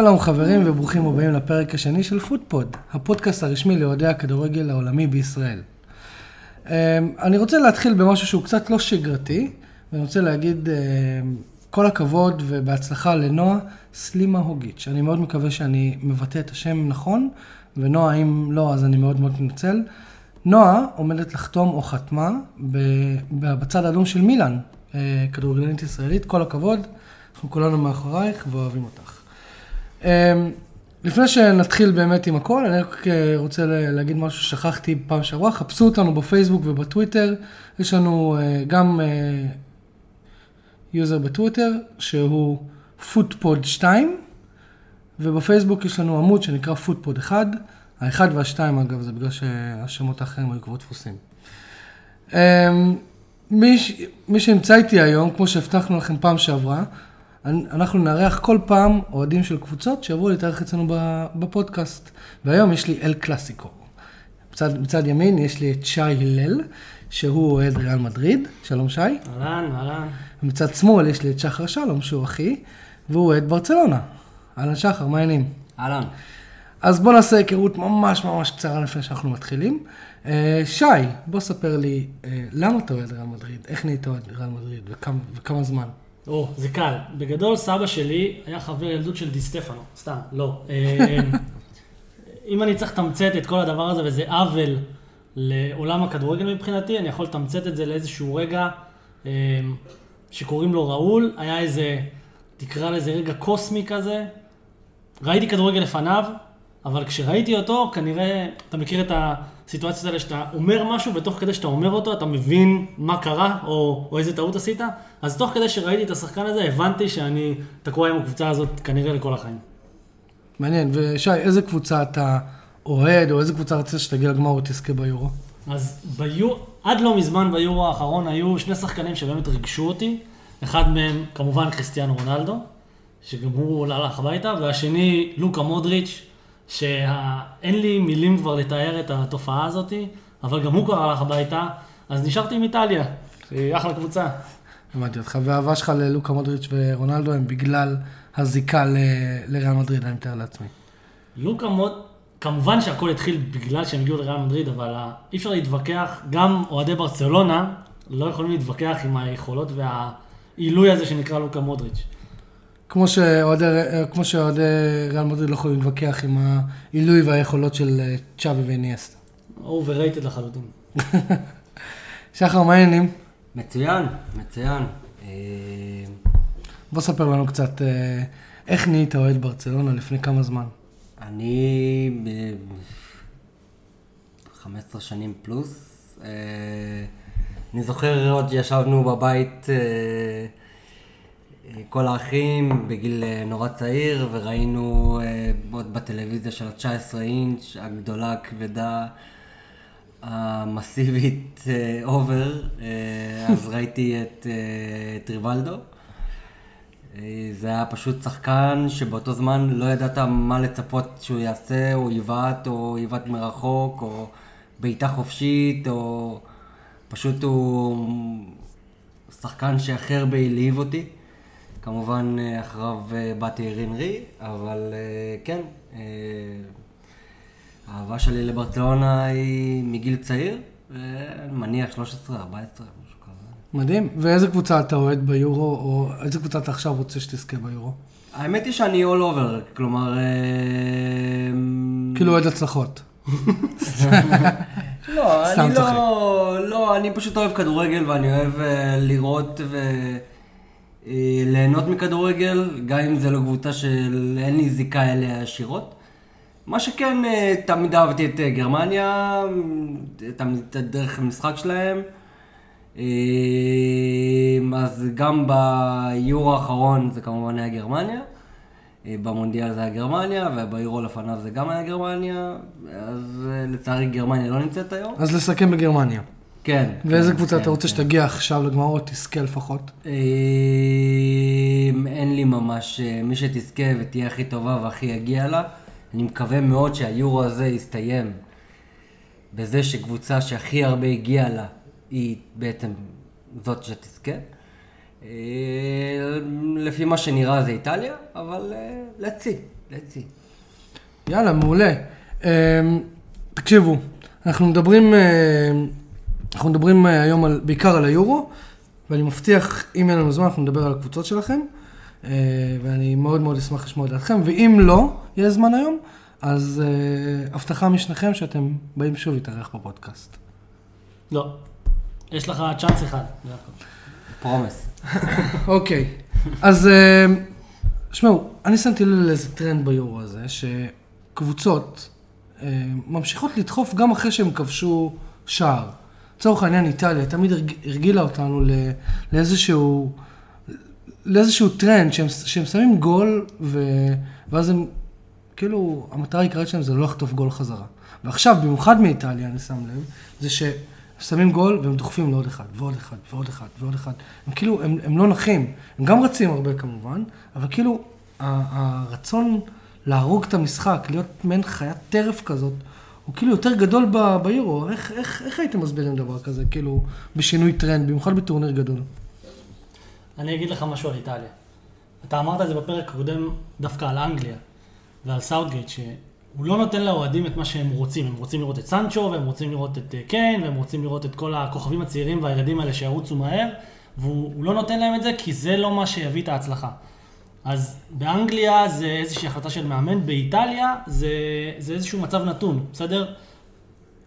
שלום חברים וברוכים הבאים לפרק השני של פוטפוד, הפודקאסט הרשמי לאוהדי הכדורגל העולמי בישראל. אמ, אני רוצה להתחיל במשהו שהוא קצת לא שגרתי, ואני רוצה להגיד אמ, כל הכבוד ובהצלחה לנועה סלימה הוגיץ'. אני מאוד מקווה שאני מבטא את השם נכון, ונועה, אם לא, אז אני מאוד מאוד מתנצל. נועה עומדת לחתום או חתמה בצד האדום של מילאן, אה, כדורגלנית ישראלית, כל הכבוד, אנחנו כולנו מאחורייך ואוהבים אותך. אמ, לפני שנתחיל באמת עם הכל, אני רק אה, רוצה להגיד משהו ששכחתי פעם שעברה, חפשו אותנו בפייסבוק ובטוויטר, יש לנו אה, גם יוזר בטוויטר שהוא פוטפוד 2, ובפייסבוק יש לנו עמוד שנקרא פוטפוד 1, האחד והשתיים אגב זה בגלל שהשמות האחרים היו כבר תפוסים. אמ, מי, מי שנמצא איתי היום, כמו שהבטחנו לכם פעם שעברה, אנחנו נארח כל פעם אוהדים של קבוצות שיבואו להתארח אצלנו בפודקאסט. והיום יש לי אל קלאסיקו. מצד, מצד ימין יש לי את שי הלל, שהוא אוהד ריאל מדריד. שלום שי. אהלן, אהלן. ומצד שמאל יש לי את שחר שלום, שהוא אחי, והוא אוהד ברצלונה. אהלן שחר, מה העניינים? אהלן. אז בוא נעשה היכרות ממש ממש קצרה לפני שאנחנו מתחילים. אה, שי, בוא ספר לי, אה, למה אתה אוהד ריאל מדריד? איך נהיית אוהד ריאל מדריד? וכמה, וכמה זמן? או, זה קל. בגדול, סבא שלי היה חבר ילדות של די סטפנו. סתם, לא. אה, אם אני צריך לתמצת את כל הדבר הזה, וזה עוול לעולם הכדורגל מבחינתי, אני יכול לתמצת את זה לאיזשהו רגע שקוראים לו ראול. היה איזה, תקרא לזה רגע קוסמי כזה. ראיתי כדורגל לפניו, אבל כשראיתי אותו, כנראה, אתה מכיר את הסיטואציות האלה שאתה אומר משהו, ותוך כדי שאתה אומר אותו, אתה מבין מה קרה, או, או איזה טעות עשית. אז תוך כדי שראיתי את השחקן הזה, הבנתי שאני תקוע עם הקבוצה הזאת כנראה לכל החיים. מעניין. ושי, איזה קבוצה אתה אוהד, או איזה קבוצה רצית שתגיע לגמר או תזכה ביורו? אז ביור... עד לא מזמן ביורו האחרון היו שני שחקנים שבאמת ריגשו אותי. אחד מהם, כמובן, כריסטיאנו רונלדו, שגם הוא הלך הביתה, והשני, לוקה מודריץ', שאין לי מילים כבר לתאר את התופעה הזאת, אבל גם הוא כבר הלך הביתה, אז נשארתי עם איטליה, שהיא אחלה קבוצה. הבנתי אותך, והאהבה שלך ללוקה מודריץ' ורונלדו הם בגלל הזיקה לריאל מדריד, אני מתאר לעצמי. לוקה מוד... כמובן שהכל התחיל בגלל שהם הגיעו לריאל מדריד, אבל אי אפשר להתווכח, גם אוהדי ברצלונה לא יכולים להתווכח עם היכולות והעילוי הזה שנקרא לוקה מודריץ'. כמו שאוהדי ריאל מדריד לא יכולים להתווכח עם העילוי והיכולות של אה, צ'אבי ואיניאסטה. Overrated לחלוטין. שחר, מה העניינים? מצוין, מצוין. אה, בוא ספר לנו קצת אה, איך נהיית אוהד ברצלונה לפני כמה זמן. אני ב-15 שנים פלוס. אני זוכר עוד שישבנו בבית כל האחים בגיל אה, נורא צעיר, וראינו אה, עוד בטלוויזיה של ה-19 אינץ', הגדולה, הכבדה, המסיבית אובר, אה, אז ראיתי את, ריבלדו. זה היה פשוט שחקן שבאותו זמן לא ידעת מה לצפות שהוא יעשה, או יבעט, או יבעט מרחוק, או בעיטה חופשית, או פשוט הוא שחקן שהכי הרבה העליב אותי. כמובן אה, אחריו אה, באתי רינרי, אבל אה, כן, האהבה שלי לברצלונה היא מגיל צעיר, מניח 13, 14, משהו כזה. מדהים. ואיזה קבוצה אתה אוהד ביורו, או איזה קבוצה אתה עכשיו רוצה שתזכה ביורו? האמת היא שאני all over, כלומר... כאילו אוהד הצלחות. לא, אני לא, לא, אני פשוט אוהב כדורגל ואני אוהב לראות ו... אה, ליהנות מכדורגל, גם אם זה לא קבוצה שאין לי זיקה אליה ישירות. מה שכן, אה, תמיד אהבתי את אה, גרמניה, תמיד את דרך המשחק שלהם. אז גם ביורו האחרון זה כמובן היה גרמניה. במונדיאל זה היה גרמניה, וביורו לפניו זה גם היה גרמניה. אז לצערי גרמניה לא נמצאת היום. אז לסכם בגרמניה. כן. ואיזה כן, קבוצה כן, אתה רוצה כן. שתגיע עכשיו לגמר או תזכה לפחות? אמ, אין לי ממש, אה, מי שתזכה ותהיה הכי טובה והכי יגיע לה. אני מקווה מאוד שהיורו הזה יסתיים בזה שקבוצה שהכי הרבה הגיעה לה, היא בעצם זאת שתזכה. אה, לפי מה שנראה זה איטליה, אבל אה, let's see. לצי. יאללה, מעולה. אמ, תקשיבו, אנחנו מדברים, אה, אנחנו מדברים אה, היום על, בעיקר על היורו, ואני מבטיח, אם יהיה לנו זמן, אנחנו נדבר על הקבוצות שלכם, אה, ואני מאוד מאוד אשמח לשמוע את דעתכם, ואם לא יהיה זמן היום, אז אה, הבטחה משניכם שאתם באים שוב להתארח בפודקאסט. לא. יש לך צ'אנס אחד. פרומס. אוקיי, אז שמעו, אני שמתי לב לאיזה טרנד ביורו הזה, שקבוצות ממשיכות לדחוף גם אחרי שהם כבשו שער. לצורך העניין איטליה תמיד הרג- הרגילה אותנו לאיזשהו, לאיזשהו טרנד שהם, שהם שמים גול ו, ואז הם, כאילו, המטרה העיקרית שלהם זה לא לחטוף גול חזרה. ועכשיו, במיוחד מאיטליה, אני שם לב, זה ששמים גול והם דוחפים לעוד אחד, ועוד אחד, ועוד אחד, ועוד אחד. הם כאילו, הם, הם לא נחים. הם גם רצים הרבה כמובן, אבל כאילו, הרצון להרוג את המשחק, להיות מעין חיית טרף כזאת, הוא כאילו יותר גדול ב- ביורו. איך, איך, איך הייתם מסבירים דבר כזה, כאילו, בשינוי טרנד, במיוחד בטורניר גדול? אני אגיד לך משהו על איטליה. אתה אמרת את זה בפרק הקודם דווקא על אנגליה ועל סאוטגייט, שהוא לא נותן לאוהדים את מה שהם רוצים. הם רוצים לראות את סנצ'ו, והם רוצים לראות את אה, קיין, והם רוצים לראות את כל הכוכבים הצעירים והילדים האלה שירוצו מהר, והוא הוא לא נותן להם את זה כי זה לא מה שיביא את ההצלחה. אז באנגליה זה איזושהי החלטה של מאמן, באיטליה זה, זה איזשהו מצב נתון, בסדר?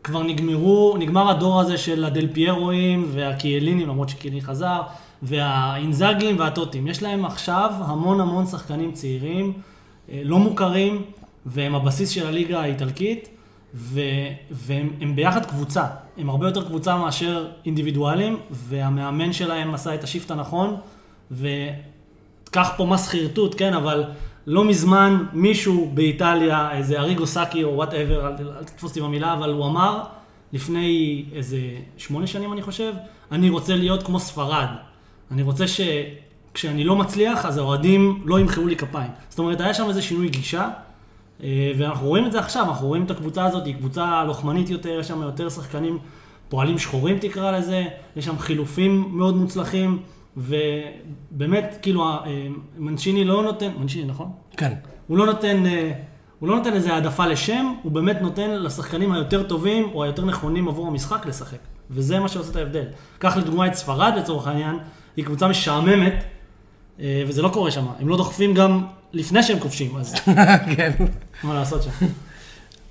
כבר נגמרו, נגמר הדור הזה של הדל פיירואים והקיאלינים, למרות שקיאלין חזר, והאינזאגים והטוטים. יש להם עכשיו המון המון שחקנים צעירים, אה, לא מוכרים, והם הבסיס של הליגה האיטלקית, ו, והם הם ביחד קבוצה. הם הרבה יותר קבוצה מאשר אינדיבידואלים, והמאמן שלהם עשה את ה shift הנכון, וקח פה מס חרטוט, כן, אבל לא מזמן מישהו באיטליה, איזה אריגו סאקי או whatever, אל, אל תתפוס אותי במילה, אבל הוא אמר לפני איזה שמונה שנים אני חושב, אני רוצה להיות כמו ספרד. אני רוצה שכשאני לא מצליח, אז האוהדים לא ימחאו לי כפיים. זאת אומרת, היה שם איזה שינוי גישה, אה, ואנחנו רואים את זה עכשיו, אנחנו רואים את הקבוצה הזאת, היא קבוצה לוחמנית יותר, יש שם יותר שחקנים, פועלים שחורים תקרא לזה, יש שם חילופים מאוד מוצלחים, ובאמת, כאילו, אה, מנשיני לא נותן, מנשיני, נכון? כן. הוא לא נותן, אה, הוא לא נותן איזה העדפה לשם, הוא באמת נותן לשחקנים היותר טובים או היותר נכונים עבור המשחק לשחק. וזה מה שעושה את ההבדל. קח לדוגמה את ספרד לצורך העניין, היא קבוצה משעממת, אה, וזה לא קורה שם. הם לא דוחפים גם לפני שהם כובשים, אז כן. מה לעשות שם.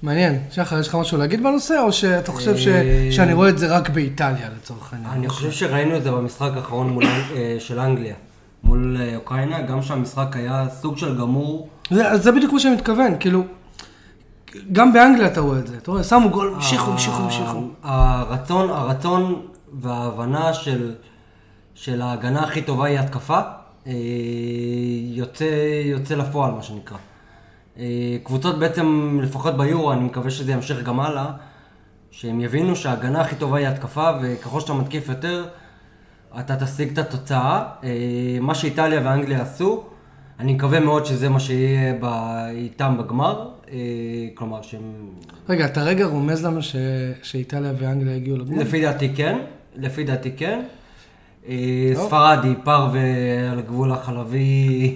מעניין. שחר, יש לך משהו להגיד בנושא, או שאתה חושב ש... אה, שאני רואה את זה רק באיטליה, לצורך העניין? אני חושב שראינו את זה במשחק האחרון מול, אה, של אנגליה, מול אה, אוקראינה, גם שהמשחק היה סוג של גמור. זה, זה בדיוק מה שאני מתכוון, כאילו, גם באנגליה אתה רואה את זה, אתה רואה, שמו גול, המשיכו, המשיכו, המשיכו. הרצון, הרצון וההבנה של, של ההגנה הכי טובה היא התקפה, יוצא, יוצא לפועל, מה שנקרא. אה, קבוצות בעצם, לפחות ביורו, אני מקווה שזה ימשיך גם הלאה, שהם יבינו שההגנה הכי טובה היא התקפה, וככל שאתה מתקיף יותר, אתה תשיג את התוצאה. אה, מה שאיטליה ואנגליה עשו, אני מקווה מאוד שזה מה שיהיה ב- איתם בגמר. אה, כלומר, שהם... רגע, אתה רגע רומז לנו ש... שאיטליה ואנגליה הגיעו לגמר? לפי דעתי כן, לפי דעתי כן. ספרד היא פרווה על הגבול החלבי,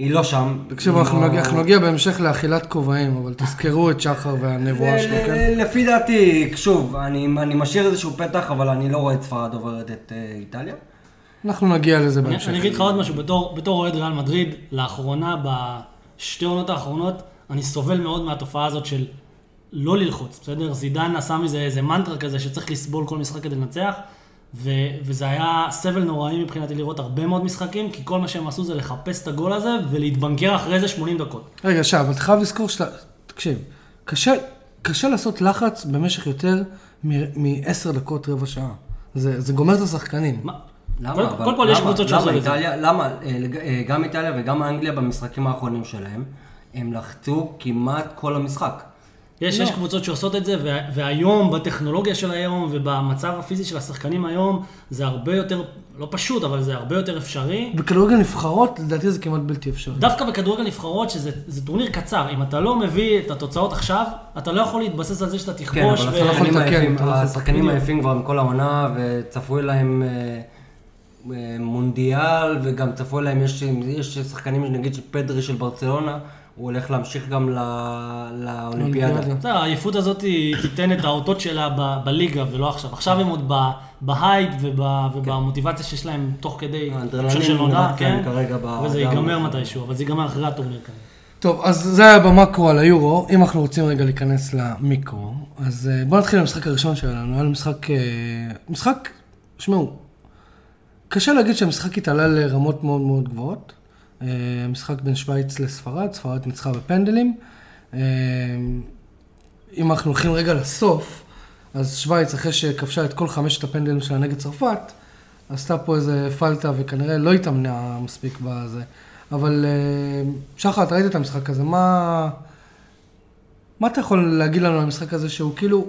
היא לא שם. תקשיבו, אנחנו לא- נגיע- אנחנו נגיע בהמשך לאכילת כובעים, אבל תזכרו את שחר והנבואה שלו, כן? לפי דעתי, שוב, אני אני משאיר איזשהו פתח, אבל אני לא רואה את ספרד עוברת את אה, איטליה. אנחנו נגיע לזה בהמשך. אני אגיד לך עוד משהו, בתור, בתור אוהד ריאל מדריד, לאחרונה, בשתי עונות האחרונות, אני סובל מאוד מהתופעה הזאת של לא ללחוץ, בסדר? זידן עשה מזה איזה מנטרה כזה שצריך לסבול כל משחק כדי לנצח, ו, וזה היה סבל נוראי מבחינתי לראות הרבה מאוד משחקים, כי כל מה שהם עשו זה לחפש את הגול הזה ולהתבנקר אחרי זה 80 דקות. רגע, עכשיו, אתה חייב לזכור שאתה... תקשיב, קשה, קשה לעשות לחץ במשך יותר מ-10 דקות, רבע שעה. זה, זה גומר את השחקנים. מה? למה? קודם- אבל- קודם כל יש? קבוצות שעושות את זה. איטליה- למה? אה, אה, גם איטליה וגם אנגליה במשחקים האחרונים שלהם, הם לחצו כמעט כל המשחק. יש, לא. יש קבוצות שעושות את זה, וה- והיום, בטכנולוגיה של היום ובמצב הפיזי של השחקנים היום, זה הרבה יותר, לא פשוט, אבל זה הרבה יותר אפשרי. בכדורגל נבחרות, לדעתי זה כמעט בלתי אפשרי. דווקא בכדורגל נבחרות, שזה זה טורניר קצר, אם אתה לא מביא את התוצאות עכשיו, אתה לא יכול להתבסס על זה שאתה כן, תכבוש. אבל ו- יכול השחקנים אתה לא יכול השחקנים. עייפים כבר מכל העונה, וצפוי להם אה, אה, מונדיאל, וגם צפוי להם, יש יש שחקנים, נגיד של פדרי של ברצלונה, הוא הולך להמשיך גם ל- לאולימפיאדה. בסדר, העייפות הזאת היא תיתן את האותות שלה ב- בליגה ולא עכשיו. עכשיו הם עוד ב- בהייפ וב- ובמוטיבציה שיש להם תוך כדי האדרנלין המשך של עונה, כן? כרגע ב- וזה ייגמר מתישהו, אבל זה ייגמר אחרי הטורניר כרגע. טוב, אז זה היה במקרו על היורו. אם אנחנו רוצים רגע להיכנס למיקרו, אז אה, בואו נתחיל עם המשחק הראשון שלנו. היה לנו משחק... אה, משחק, שמעו, קשה להגיד שהמשחק התעלה לרמות מאוד מאוד גבוהות. אה, משחק בין שווייץ לספרד, ספרד ניצחה בפנדלים. אה, אם אנחנו הולכים רגע לסוף, אז שווייץ, אחרי שכבשה את כל חמשת הפנדלים שלה נגד צרפת, עשתה פה איזה פלטה וכנראה לא התאמנה מספיק בזה. אבל אה, שחר, אתה ראית את המשחק הזה, מה... מה אתה יכול להגיד לנו על המשחק הזה שהוא כאילו...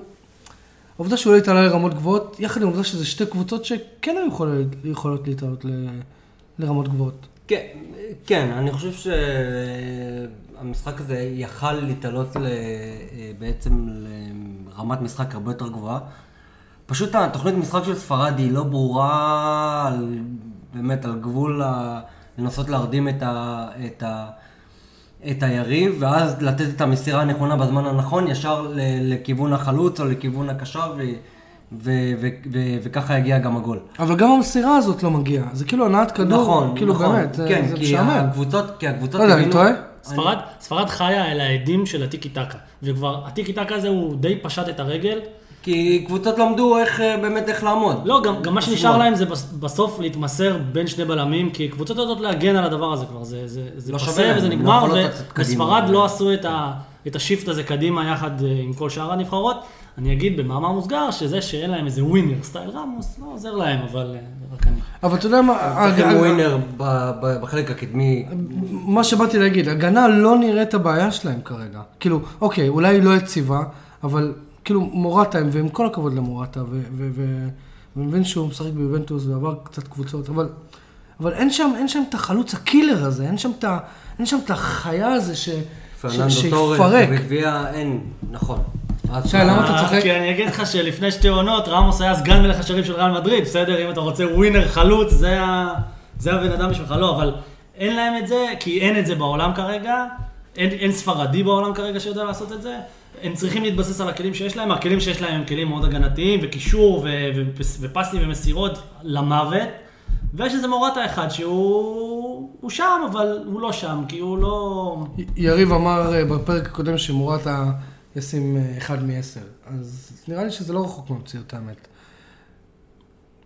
העובדה שהוא לא התעלה לרמות גבוהות, יחד עם העובדה שזה שתי קבוצות שכן היו יכולות, יכולות להתעלות ל- לרמות גבוהות. כן, כן, אני חושב שהמשחק הזה יכל להתעלות ל- בעצם לרמת משחק הרבה יותר גבוהה. פשוט התוכנית משחק של ספרד היא לא ברורה, על, באמת על גבול ה... לנסות להרדים את, ה, את, ה, את היריב, ואז לתת את המסירה הנכונה בזמן הנכון, ישר ל, לכיוון החלוץ או לכיוון הקשר, ו, ו, ו, ו, וככה יגיע גם הגול. אבל גם המסירה הזאת לא מגיעה, זה כאילו הנעת כדור, נכון, כאילו נכון. באמת, זה, כן, זה כי משעמם. הקבוצות, כי הקבוצות... לא יודע, אני טועה? ספרד, ספרד חיה על האדים של הטיקי טקה, וכבר הטיקי טקה הזה הוא די פשט את הרגל. כי קבוצות למדו איך, אה, באמת איך לעמוד. לא, גם, גם מה שנשאר. להם זה בס- בסוף להתמסר בין שני בלמים, כי קבוצות יודעות להגן על הדבר הזה כבר, זה, זה, זה לא פאסה וזה לא נגמר. וספרד לא עשו את, ה, את ה shift הזה קדימה יחד אה, עם כל שאר הנבחרות. אני אגיד במאמר מוסגר שזה שאין להם איזה winner סטייל רמוס, לא עוזר להם, אבל אה, זה רק אני. אבל אתה יודע מה, צריכים הג- winner ב- ב- בחלק הקדמי. מה שבאתי להגיד, הגנה לא נראית הבעיה שלהם כרגע. כאילו, אוקיי, אולי היא לא יציבה, אבל כאילו מורטה, הם- ועם כל הכבוד למורטה, ואני מבין שהוא משחק ביובנטוס ועבר קצת קבוצות, אבל, אבל אין שם, אין שם את החלוץ ה killer הזה, אין שם את, ה- אין שם את החיה הזה ש, פרננדו טורס, שיפרק. בגביע אין, נכון. אז- שי, למה אתה צוחק? כי אני אגיד לך שלפני שתי עונות, רמוס היה סגן מלך השערים של ריאל מדריד, בסדר? אם אתה רוצה winner חלוץ, זה, ה... זה הבן אדם בשבילך, לא, אבל אין להם את זה, כי אין את זה בעולם כרגע, אין, אין ספרדי בעולם כרגע שיודע לעשות את זה. הם צריכים להתבסס על הכלים שיש להם, הכלים שיש להם הם כלים מאוד הגנתיים, וקישור, ו- ו- ופסים ומסירות למוות. ויש איזה מורטה אחד שהוא הוא שם, אבל הוא לא שם, כי הוא לא... יריב אמר אה, בפרק הקודם שמורטה ישים אה, אחד מעשר, אז נראה לי שזה לא רחוק מהמציאות האמת.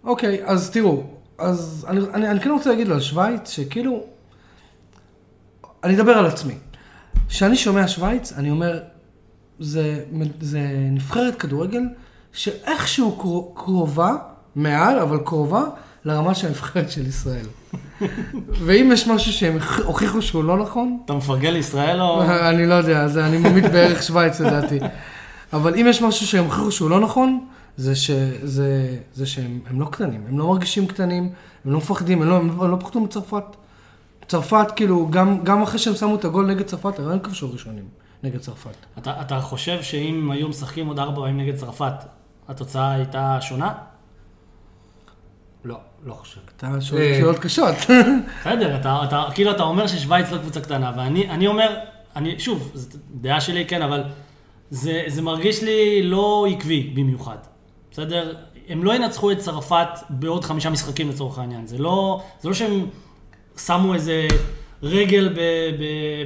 אוקיי, אז תראו, אז אני, אני, אני כן רוצה להגיד לו על שווייץ, שכאילו, אני אדבר על עצמי. כשאני שומע שווייץ, אני אומר, זה, זה נבחרת כדורגל שאיכשהו קרו- קרובה, מעל, אבל קרובה, לרמה של הנבחרת של ישראל. ואם יש משהו שהם הוכיחו שהוא לא נכון, אתה מפרגן לישראל או... אני לא יודע, זה, אני ממית בערך שווייץ לדעתי. אבל אם יש משהו שהם הוכיחו שהוא לא נכון, זה, ש, זה, זה שהם הם לא קטנים, הם לא מרגישים קטנים, הם לא מפחדים, הם לא, הם לא פחדו מצרפת. צרפת, כאילו, גם, גם אחרי שהם שמו את הגול נגד צרפת, הם כבשו ראשונים נגד צרפת. אתה, אתה חושב שאם היו משחקים עוד ארבע פעמים נגד צרפת, התוצאה הייתה שונה? לא, לא חושב. אתה שואל אה. שאלות קשות. בסדר, אתה, אתה, כאילו אתה אומר ששוויץ לא קבוצה קטנה, ואני אני אומר, אני, שוב, זו דעה שלי, כן, אבל זה, זה מרגיש לי לא עקבי במיוחד, בסדר? הם לא ינצחו את צרפת בעוד חמישה משחקים לצורך העניין, זה לא, זה לא שהם שמו איזה רגל ב, ב,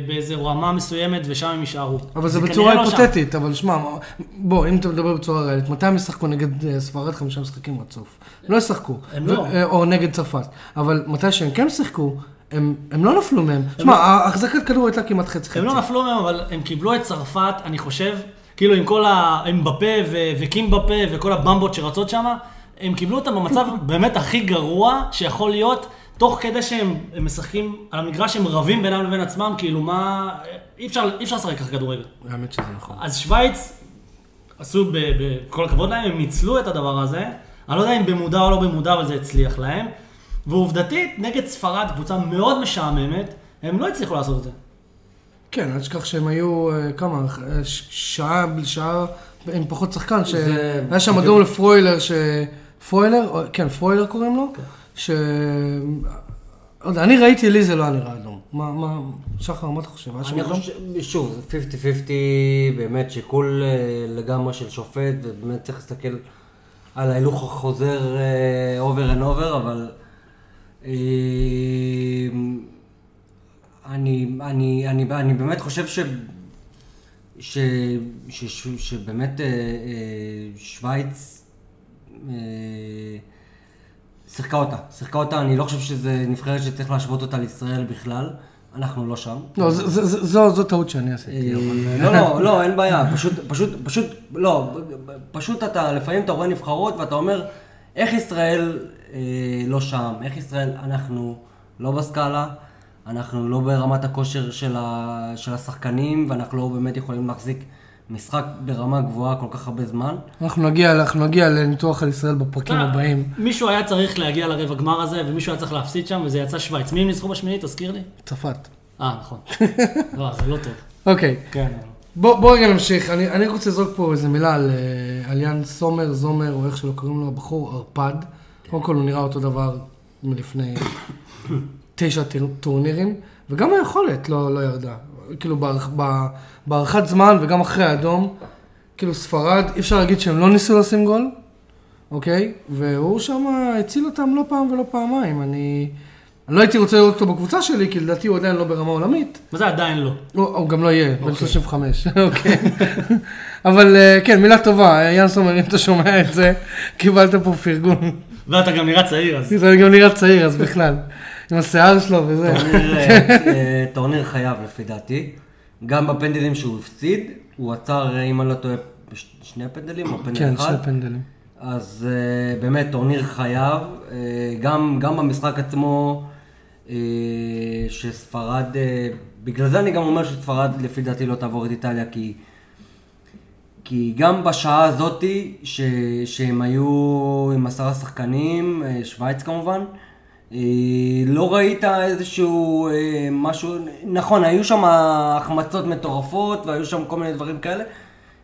באיזה רמה מסוימת ושם הם יישארו. אבל זה בצורה לא. היפותטית, אבל שמע, בוא, אם אתה מדבר בצורה ריאלית, מתי הם ישחקו נגד אה, ספרד חמישה משחקים רצוף? הם לא ישחקו. הם ו- לא. אה, או נגד צרפת. אבל מתי שהם כן שיחקו, הם הם לא נפלו מהם. שמע, ההחזקת כדור הייתה כמעט חצי חצי. הם לא נפלו מהם, אבל הם קיבלו את צרפת, אני חושב, כאילו עם כל האמבפה ו- וקימבפה וכל הבמבות שרצות שם, הם קיבלו אותם במצב באמת הכי גרוע שיכול להיות, תוך כדי שהם הם משחקים על המגרש, הם רבים בינם לבין עצמם, כאילו מה, אי אפשר, אי אפשר לשחק ככה כדורגל. האמת שזה נכון. אז שווייץ עשו, ב- בכל הכבוד להם, הם ניצלו את הדבר הזה. אני לא יודע אם במודע או לא במודע, אבל זה הצליח להם. ועובדתית, נגד ספרד, קבוצה מאוד משעממת, הם לא הצליחו לעשות את זה. כן, אל תשכח שהם היו, אה, כמה, אה, שעה, שעה עם פחות שחקן, שהיה שם. אדום לפרוילר, ש... פרוילר, כן, פרוילר קוראים לו, לא יודע, אני ראיתי, לי זה לא היה נראה אדום. מה, מה, שחר, מה אתה חושב? היה שם אדום? חושב, שוב, 50-50, באמת שיקול אה, לגמרי של שופט, ובאמת צריך להסתכל על ההילוך החוזר אה, over and over, אבל אה, אני, אני, אני, אני באמת חושב ש... ש, ש, ש, שבאמת שווייץ שיחקה אותה, שיחקה אותה, אני לא חושב שזו נבחרת שצריך להשוות אותה לישראל בכלל, אנחנו לא שם. לא, זו טעות שאני עשיתי. אה, לא, לא, לא, אין בעיה, פשוט, פשוט, פשוט, לא, פשוט אתה, לפעמים אתה רואה נבחרות ואתה אומר, איך ישראל אה, לא שם, איך ישראל, אנחנו לא בסקאלה, אנחנו לא ברמת הכושר של, ה, של השחקנים, ואנחנו לא באמת יכולים להחזיק משחק ברמה גבוהה כל כך הרבה זמן. אנחנו נגיע, אנחנו נגיע לניתוח על ישראל בפרקים אה, הבאים. מישהו היה צריך להגיע לרבע גמר הזה, ומישהו היה צריך להפסיד שם, וזה יצא שווייץ. מי הם ניצחו בשמינית? תזכיר לי. צרפת. אה, נכון. לא, זה לא טוב. אוקיי, כן. בוא בוא רגע נמשיך. אני אני רוצה לזרוק פה איזה מילה על אה, על יאן סומר, זומר, או איך שלא קוראים לו, הבחור ערפד. קודם כל הוא נראה אותו דבר מלפני תשע טורנירים, וגם היכולת לא לא ירדה. כאילו בהארכת זמן וגם אחרי האדום, כאילו ספרד, אי אפשר להגיד שהם לא ניסו לשים גול, אוקיי? והוא שם הציל אותם לא פעם ולא פעמיים. אני... אני לא הייתי רוצה לראות אותו בקבוצה שלי, כי לדעתי הוא עדיין לא ברמה עולמית. מה זה עדיין לא? הוא, הוא גם לא יהיה, בן 35, אוקיי. אבל אה, כן, מילה טובה, יאן סומר, אם אתה שומע את זה, קיבלת פה פרגון. ואתה גם נראה צעיר, אז... זה גם נראה צעיר, אז בכלל. עם השיער שלו וזה. טורניר, אה, אה, חייב לפי דעתי. גם בפנדלים שהוא הפסיד, הוא עצר, אם אני לא טועה, שני הפנדלים או פנדל כן, אחד. שני פנדלים. אז uh, באמת טורניר חייב, uh, גם, גם במשחק עצמו, uh, שספרד, uh, בגלל זה אני גם אומר שספרד לפי דעתי לא תעבור את איטליה, כי, כי גם בשעה הזאתי, ש, שהם היו עם עשרה שחקנים, uh, שווייץ כמובן, uh, לא ראית איזשהו uh, משהו, נכון, היו שם החמצות מטורפות והיו שם כל מיני דברים כאלה.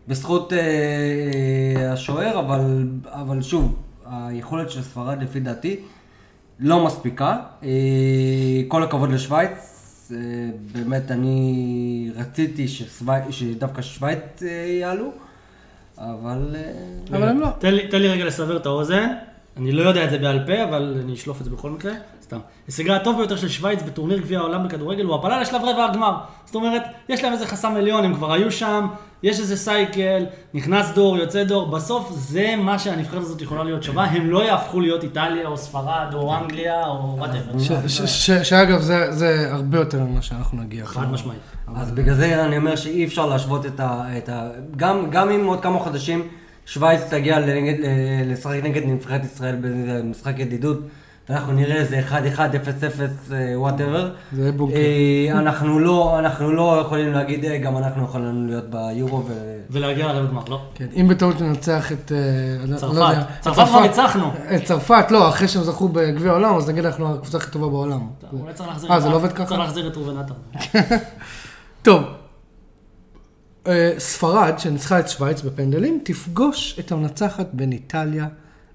בזכות אה, אה, השוער, אבל, אבל שוב, היכולת של ספרד לפי דעתי לא מספיקה. אה, כל הכבוד לשוויץ, אה, באמת אני רציתי שסווי, שדווקא שוויץ אה, יעלו, אבל... אה, אבל הם לא. תן לי, תן לי רגע לסבר את האוזן. אני לא יודע את זה בעל פה, אבל אני אשלוף את זה בכל מקרה. סתם. הישגה הטוב ביותר של שווייץ בטורניר גביע העולם בכדורגל הוא הפלה לשלב רבע הגמר. זאת אומרת, יש להם איזה חסם עליון, הם כבר היו שם, יש איזה cycle, נכנס דור, יוצא דור, בסוף זה מה שהנבחרת הזאת יכולה להיות שווה, הם לא יהפכו להיות איטליה או ספרד או אנגליה או whatever. ש- ש- ש- שאגב, זה- הרבה יותר ממה שאנחנו נגיע. חד משמעית. אז בגלל זה אני אומר שאי אפשר להשוות את ה... גם אם עוד כמה חודשים שווייץ תגיע לנגד, ל- לשחק נגד נבחרת ישראל במשחק ידידות, ואנחנו נראה איזה 1-1, 0-0, whatever. זה יהיה בונקר. אנחנו לא, אנחנו לא יכולים להגיד, "אה, גם אנחנו יכולים להיות ביורו ו... ולהגיע לרבע גמר, לא. כן, אם בטעות ננצח את... אה, אני לא צרפת. צרפת כבר ניצחנו. את צרפת, לא, אחרי שהם זכו בגביע העולם, אז נגיד אנחנו הקבוצה הכי טובה בעולם. אולי צריך להחזיר אה, את- זה לא עובד ככה? צריך להחזיר את ראובן עטר. טוב, אה, ספרד, שניצחה את שווייץ בפנדלים, תפגוש את המנצחת בין איטליה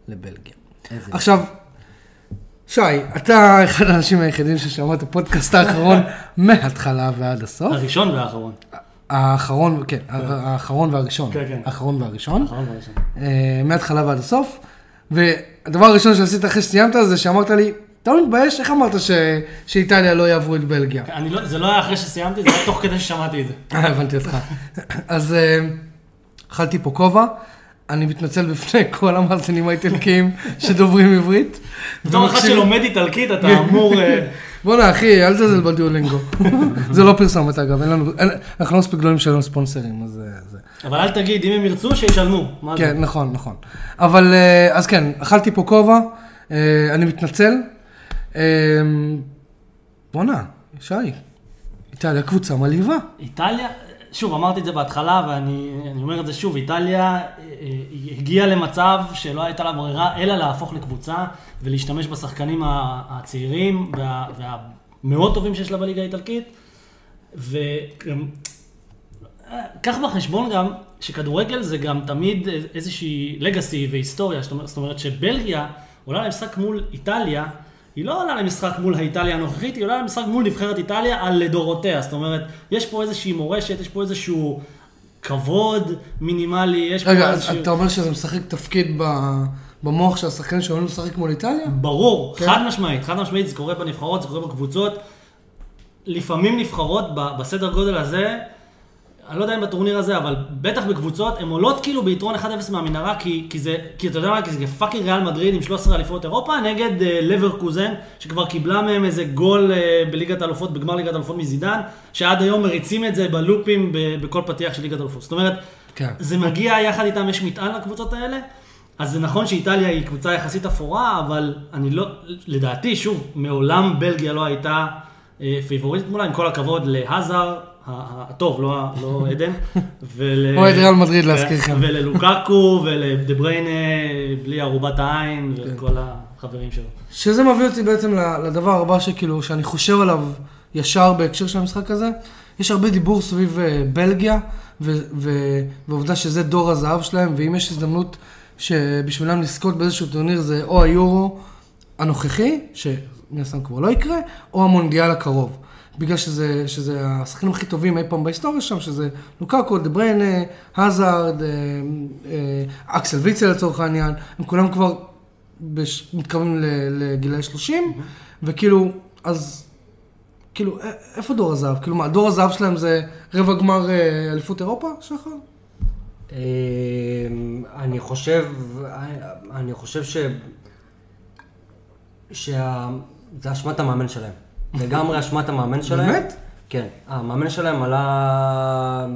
לבלגיה. איזה- עכשיו, שי, אתה אחד האנשים היחידים ששמע את הפודקאסט האחרון מההתחלה ועד הסוף. הראשון והאחרון. האחרון, כן, האחרון והראשון. כן, כן. האחרון והראשון. האחרון והראשון. אה, מההתחלה ועד הסוף. והדבר הראשון שעשית אחרי שסיימת זה שאמרת לי, אתה לא מתבייש? איך אמרת ש... שאיטליה לא יעברו את בלגיה? אני לא, זה לא היה אחרי שסיימתי, זה היה תוך כדי ששמעתי את זה. אה, הבנתי אותך. אז אה, אכלתי פה כובע, אני מתנצל בפני כל המאזינים האיטלקיים שדוברים עברית. בתור אחד שלומד איטלקית, אתה אמור... אה, בואנה אחי, אל תזלזל בדיולינגו. זה לא פרסומת אגב, אין לנו, אנחנו לא מספיק גדולים שיהיו לנו ספונסרים, אז זה. אבל אל תגיד, אם הם ירצו, שישלמו. כן, נכון, נכון. אבל, אז כן, אכלתי פה כובע, אני מתנצל. אה, בואנה, שי, איטליה קבוצה מלהיבה. איטליה, שוב, אמרתי את זה בהתחלה, ואני אני אומר את זה שוב, איטליה אה, אה, הגיעה למצב שלא הייתה לה ברירה, אלא להפוך לקבוצה ולהשתמש בשחקנים הצעירים וה- והמאוד טובים שיש לה בליגה האיטלקית. וגם, אה, בחשבון גם שכדורגל זה גם תמיד איזושהי לגאסי והיסטוריה, זאת אומרת שבלגיה עולה למשחק מול איטליה, היא לא עולה למשחק מול האיטליה הנוכחית, היא עולה למשחק מול נבחרת איטליה על לדורותיה. זאת אומרת, יש פה איזושהי מורשת, יש פה איזשהו כבוד מינימלי, יש פה רגע, איזשהו... אתה אומר שזה משחק תפקיד ב- במוח של השחקן שעולים לשחק מול איטליה? ברור, כן. חד משמעית, חד משמעית, זה קורה בנבחרות, זה קורה בקבוצות. לפעמים נבחרות בסדר גודל הזה, אני לא יודע אם בטורניר הזה, אבל בטח בקבוצות, הן עולות כאילו ביתרון 1-0 מהמנהרה, כי, כי זה, כי אתה יודע מה, כי זה fucking ריאל מדריד עם 13 אליפויות אירופה, נגד uh, לברקוזן, שכבר קיבלה מהם איזה גול uh, בליגת האלופות, בגמר ליגת האלופות מזידן, שעד היום מריצים את זה בלופים ב- בכל פתיח של ליגת האלופות. זאת אומרת, כן. זה מגיע יחד איתם, יש מטען לקבוצות האלה. אז זה נכון שאיטליה היא קבוצה יחסית אפורה, אבל אני לא, לדעתי, שוב, מעולם בלגיה לא הייתה אה, פייבוריטית מולה, עם כל הכבוד להזר, ה- הטוב, לא, לא עדן. ול... אוהד ריאל מדריד, להזכירכם. וללוקקו ולדה בריינה, בלי ערובת העין, כן. וכל החברים שלו. שזה מביא אותי בעצם לדבר הבא שכאילו, שאני חושב עליו ישר בהקשר של המשחק הזה. יש הרבה דיבור סביב אה, בלגיה, ועובדה שזה דור הזהב שלהם, ואם יש הזדמנות שבשבילם לזכות באיזשהו טורניר זה או היורו הנוכחי, שמן הסתם כבר לא יקרה, או המונדיאל הקרוב. בגלל שזה, שזה השחקנים הכי טובים אי פעם בהיסטוריה שם, שזה לוקקו, דה בריינה, האזארד, אה, אה, אקסל ויצל לצורך העניין, הם כולם כבר בש... מתקרבים לגילאי 30, וכאילו, אז, כאילו, איפה דור הזהב? כאילו מה, דור הזהב שלהם זה רבע גמר אה, אליפות אירופה, שחר? אני חושב, אני חושב ש... שה... זה אשמת המאמן שלהם. לגמרי אשמת המאמן שלהם. באמת? כן. המאמן שלהם עלה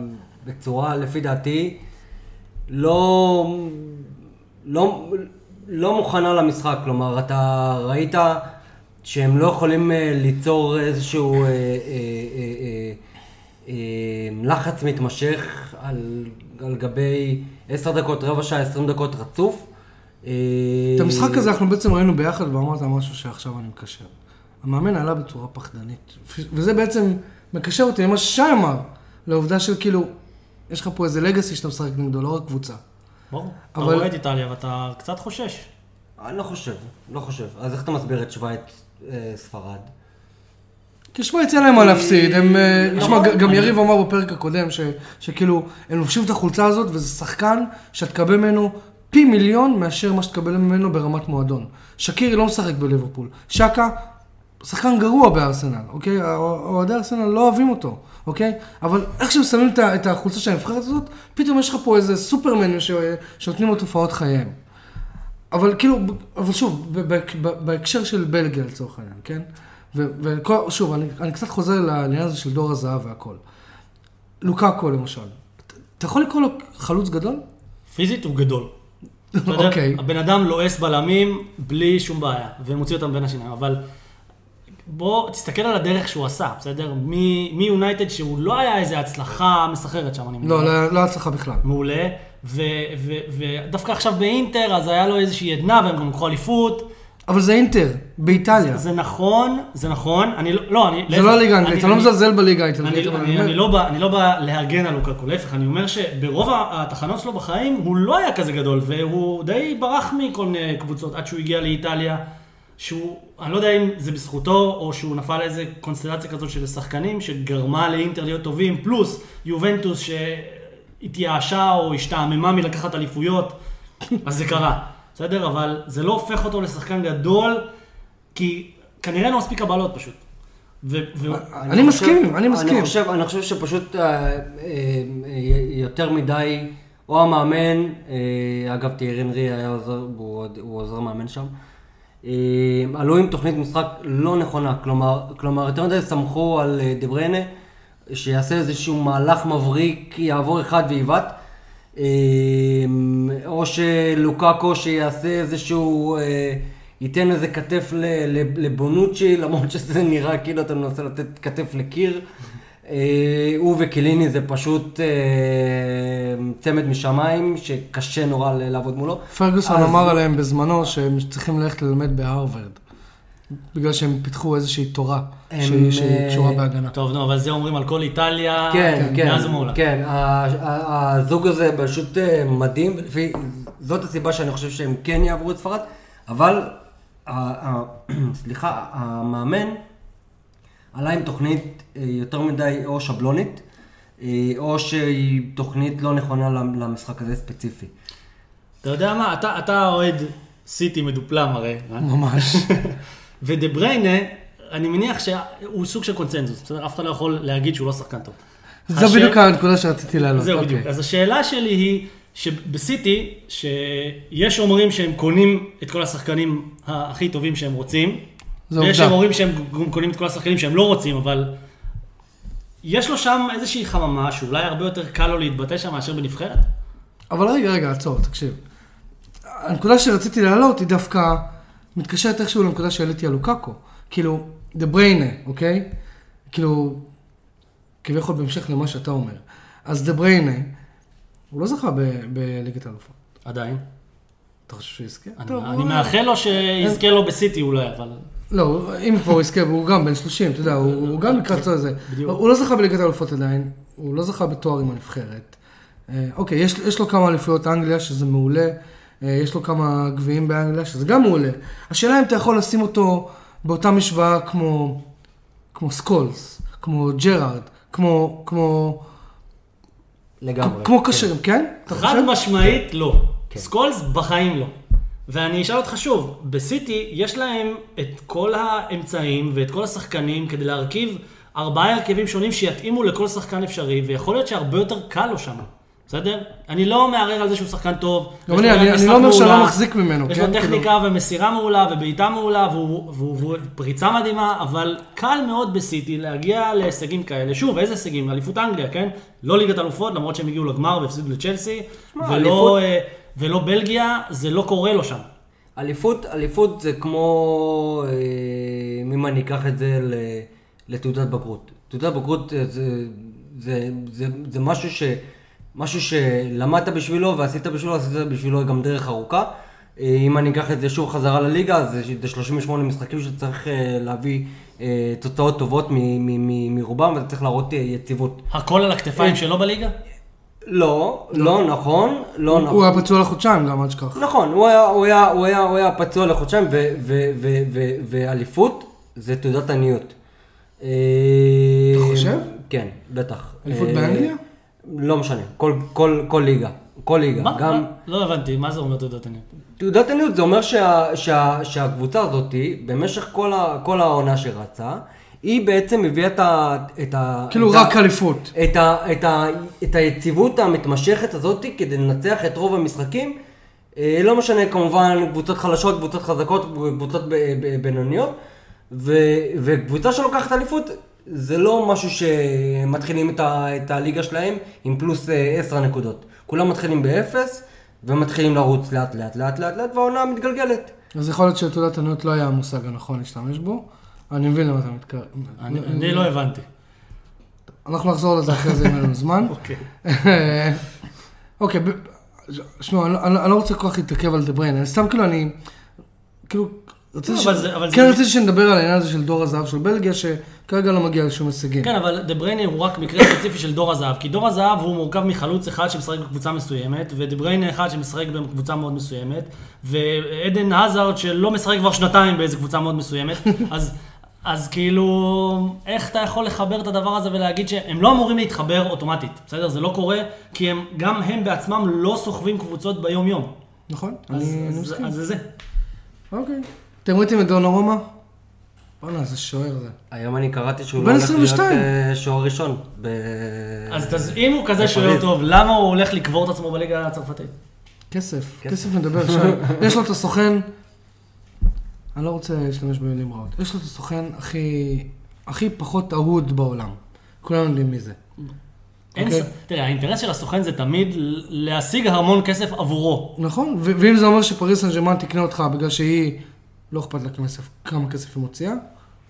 בצורה, לפי דעתי, לא... לא, לא מוכנה למשחק. כלומר, אתה ראית שהם לא יכולים אה, ליצור איזשהו אה, אה, אה, אה, אה, לחץ מתמשך על, על גבי 10 דקות, רבע שעה, 20 דקות רצוף. אה, את המשחק הזה אנחנו בעצם ראינו ביחד ואמרת משהו שעכשיו אני מקשר. המאמן עלה בצורה פחדנית, וזה בעצם מקשר אותי למה ששי אמר, לעובדה של כאילו, יש לך פה איזה לגאסי שאתה משחק נגדו, לא רק קבוצה. ברור. אתה רואה את איטליה ואתה קצת חושש. אני לא חושב, לא חושב. אז איך אתה מסביר את שווייץ אה, ספרד? כי שווייץ אין להם מה להפסיד, הם... אה, נכון. תשמע, גם יריב אמר בפרק הקודם, ש- שכאילו, הם לובשים את החולצה הזאת, וזה שחקן שאתה תקבל ממנו פי מיליון מאשר מה שתקבל ממנו ברמת מועדון. שקירי לא משחק בליברפול. שקה, שחקן גרוע בארסנל, אוקיי? אוהדי ארסנל לא אוהבים אותו, אוקיי? אבל איך שהם שמים את החולצה של הנבחרת הזאת, פתאום יש לך פה איזה סופרמן ש- שנותנים לו תופעות חייהם. אבל כאילו, אבל שוב, בהקשר של בלגיה לצורך העניין, כן? ושוב, אני, אני קצת חוזר לעניין הזה של דור הזהב והכל. לוקאקו למשל, אתה יכול לקרוא לו חלוץ גדול? פיזית הוא גדול. אוקיי. הבן אדם לועס בלמים בלי שום בעיה, ומוציא אותם בין השיניים, אבל בוא תסתכל על הדרך שהוא עשה, בסדר? מיונייטד שהוא לא היה איזה הצלחה מסחררת שם, אני מבין. לא, לא, לא הצלחה בכלל. מעולה, ודווקא עכשיו באינטר, אז היה לו איזושהי עדנה, והם גם לקחו אליפות. אבל זה אינטר, באיטליה. זה נכון, זה נכון, אני לא, לא, אני... זה לא הליגה האנגלית, אתה לא מזלזל בליגה אני, האיטלקית, אבל אני, אני אני, אומר, לא אני לא בא להגן על לוקקו, להפך, אני אומר שברוב התחנות שלו בחיים הוא לא היה כזה גדול, והוא די ברח מכל מיני קבוצות עד שהוא הגיע לאיטליה, שהוא, אני לא יודע אם זה בזכותו, או שהוא נפל לאיזה קונסטלציה כזאת של שחקנים, שגרמה לאינטר להיות טובים, פלוס יובנטוס שהתייאשה או השתעממה מלקחת אליפויות, אז זה קרה, בסדר? אבל זה לא הופך אותו לשחקן גדול, כי כנראה לא מספיק קבלות פשוט. ו- ו- אני מסכים, אני מסכים. אני חושב, אני חושב שפשוט אה, אה, יותר מדי, או המאמן, אה, אגב תיאר הנרי היה עוזר, הוא עוזר מאמן שם, עלו עם תוכנית משחק לא נכונה, כלומר, כלומר יותר מדי סמכו על אה, דה בריינה, שיעשה איזשהו מהלך מבריק, יעבור אחד ויבעט. אה, או שלוקאקו שיעשה איזשהו, אה, ייתן איזה כתף לבונוצ'י, למרות שזה נראה כאילו אתה מנסה לתת כתף לקיר. אה, הוא וקיליני זה פשוט אה, צמד משמיים שקשה נורא לעבוד מולו. פרגוסון אז- אמר עליהם בזמנו שהם צריכים ללכת ללמד בהרווארד. בגלל שהם פיתחו איזושהי תורה הם, שהיא אה, קשורה בהגנה. טוב, נו, אבל זה אומרים על כל איטליה, כן, כן, מאז ומעולם. כן, הזוג הזה פשוט מדהים, זאת הסיבה שאני חושב שהם כן יעברו את ספרד, אבל סליחה, המאמן עלה עם תוכנית אה, יותר מדי או שבלונית, אה, או שהיא תוכנית לא נכונה למ- למשחק הזה ספציפי. אתה יודע מה, אתה, אתה אוהד סיטי מדופלם הרי, אה? ממש. ודה בריינה, אני מניח שהוא סוג של קונצנזוס, בסדר? אף אחד לא יכול להגיד שהוא לא שחקן טוב. זו השאל- בדיוק הנקודה שרציתי להעלות. זהו אוקיי. בדיוק. אז השאלה שלי היא, שבסיטי, שיש אומרים שהם קונים את כל השחקנים הכי טובים שהם רוצים, זו ויש עובדה. אומרים שהם גם קונים את כל השחקנים שהם לא רוצים, אבל יש לו שם איזושהי חממה שאולי הרבה יותר קל לו להתבטא שם מאשר בנבחרת? אבל רגע, רגע, עצור, תקשיב. הנקודה שרציתי להעלות היא דווקא מתקשרת איכשהו לנקודה שהעליתי על לוקאקו. כאילו, דה בריינה, אוקיי? כאילו, כביכול בהמשך למה שאתה אומר. אז דה בריינה, הוא לא זכה ב- בליגת האלופות. עדיין. אתה חושב שהוא יזכה? אני- מאחל לו שיזכה לו בסיטי אולי, אבל... לא, אם כבר הוא יזכה, הוא גם בן 30, אתה יודע, הוא הוא גם לקראת זה. בדיוק. הוא לא זכה בליגת האלופות עדיין, הוא לא זכה בתואר עם הנבחרת. אה, אוקיי, יש, יש לו כמה אליפויות אנגליה, שזה מעולה. אה, יש לו כמה גביעים באנגליה, שזה גם מעולה. השאלה אם אתה יכול לשים אותו באותה משוואה כמו, כמו סקולס, כמו ג'רארד, כמו, כמו, לגמרי. כמו כן. קשרים, כן? אתה חד? משמעית לא. כן. סקולס בחיים לא. ואני אשאל אותך שוב, בסיטי יש להם את כל האמצעים ואת כל השחקנים כדי להרכיב ארבעה הרכבים שונים שיתאימו לכל שחקן אפשרי, ויכול להיות שהרבה יותר קל לו שם. בסדר? אני לא מערער על זה שהוא שחקן טוב. גם אני, אני, אני לא אומר שאני לא מחזיק ממנו, יש כן? לו כאילו- טכניקה ומסירה מעולה ובעיטה מעולה והוא, והוא, והוא פריצה מדהימה, אבל קל מאוד בסיטי להגיע להישגים כאלה. שוב, איזה הישגים? אליפות אנגליה, כן? לא ליגת אלופות, למרות שהם הגיעו לגמר והפסידו לצ'לסי, ולא, אליפות- אה, ולא בלגיה, זה לא קורה לו שם. אליפות, אליפות זה כמו, אה, אם אני אקח את זה ל- לתעודת בגרות. תעודת בגרות אה, זה, זה, זה, זה משהו, ש, משהו שלמדת בשבילו ועשית בשבילו, עשית בשבילו גם דרך ארוכה. אה, אם אני אקח את זה שוב חזרה לליגה, זה, זה 38 משחקים שצריך אה, להביא אה, תוצאות טובות מרובם, ואתה צריך להראות יציבות. הכל על הכתפיים. שלו בליגה? לא, לא נכון, לא נכון. הוא היה פצוע לחודשיים גם, אל תשכח. נכון, הוא היה, פצוע לחודשיים, ו- ו- ו- ו- ואליפות זה תעודת עניות. אה, אתה חושב? כן, בטח. אליפות אה, באנגליה? לא משנה, כל, כל, כל ליגה. כל ליגה. מה? גם? לא הבנתי, מה זה אומר תעודת עניות? תעודת עניות זה אומר שה, שה, שהקבוצה הזאת, במשך כל, ה, כל העונה שרצה, היא בעצם הביאה את ה... את ה כאילו את רק אליפות. את, ה, את, ה, את היציבות המתמשכת הזאת כדי לנצח את רוב המשחקים. אה, לא משנה כמובן קבוצות חלשות, קבוצות חזקות, קבוצות בינוניות. ו- וקבוצה שלוקחת אליפות זה לא משהו שמתחילים את, ה, את הליגה שלהם עם פלוס אה, 10 נקודות. כולם מתחילים באפס ומתחילים לרוץ לאט לאט לאט לאט לאט והעונה מתגלגלת. אז יכול להיות שתעודת עניות לא היה המושג הנכון להשתמש בו. אני מבין למה אתה מתקרב. אני לא הבנתי. אנחנו נחזור לזה אחרי זה אם אין לנו זמן. אוקיי. אוקיי, ב- שמעו, אני לא- לא- אני לא רוצה כל כך להתעכב על דה בריין, אני סתם כאילו אני, כאילו, לא, כן רציתי שנדבר על העניין הזה של דור הזהב של בלגיה, שכרגע לא מגיע לשום הישגים. כן, אבל דה בריינה הוא רק מקרה ספציפי של דור הזהב, כי דור הזהב הוא מורכב מחלוץ אחד שמשחק בקבוצה מסוימת, ודה בריינה אחד שמשחק בקבוצה מאוד מסוימת, ועדן האזארד שלא משחק כבר שנתיים באיזה קבוצה מאוד מסוימת, אז... אז כאילו, איך אתה יכול לחבר את הדבר הזה ולהגיד שהם לא אמורים להתחבר אוטומטית, בסדר? זה לא קורה, כי הם, גם הם בעצמם לא סוחבים קבוצות ביום-יום. נכון? אז, אני אני אז, מסכים. אז זה זה. אוקיי. אתם ראיתם את דונרומה? בואנה, איזה שוער זה. היום אני קראתי שהוא לא הולך להיות 22. אה, שוער ראשון. ב... אז תז... אם הוא כזה. שוער טוב, למה הוא הולך לקבור את עצמו בליגה הצרפתית? כסף, כסף מדבר שם. יש לו את הסוכן, אני לא רוצה להשתמש במילים רעות, יש לו את הסוכן הכי, הכי פחות אהוד בעולם. כולם יודעים מי זה. אין אוקיי. ס... תראה, האינטרס של הסוכן זה תמיד להשיג המון כסף עבורו. נכון? ו- ואם זה אומר שפריס סן ג'רמן תקנה אותך בגלל שהיא, לא אכפת לה כסף, כמה כסף היא מוציאה,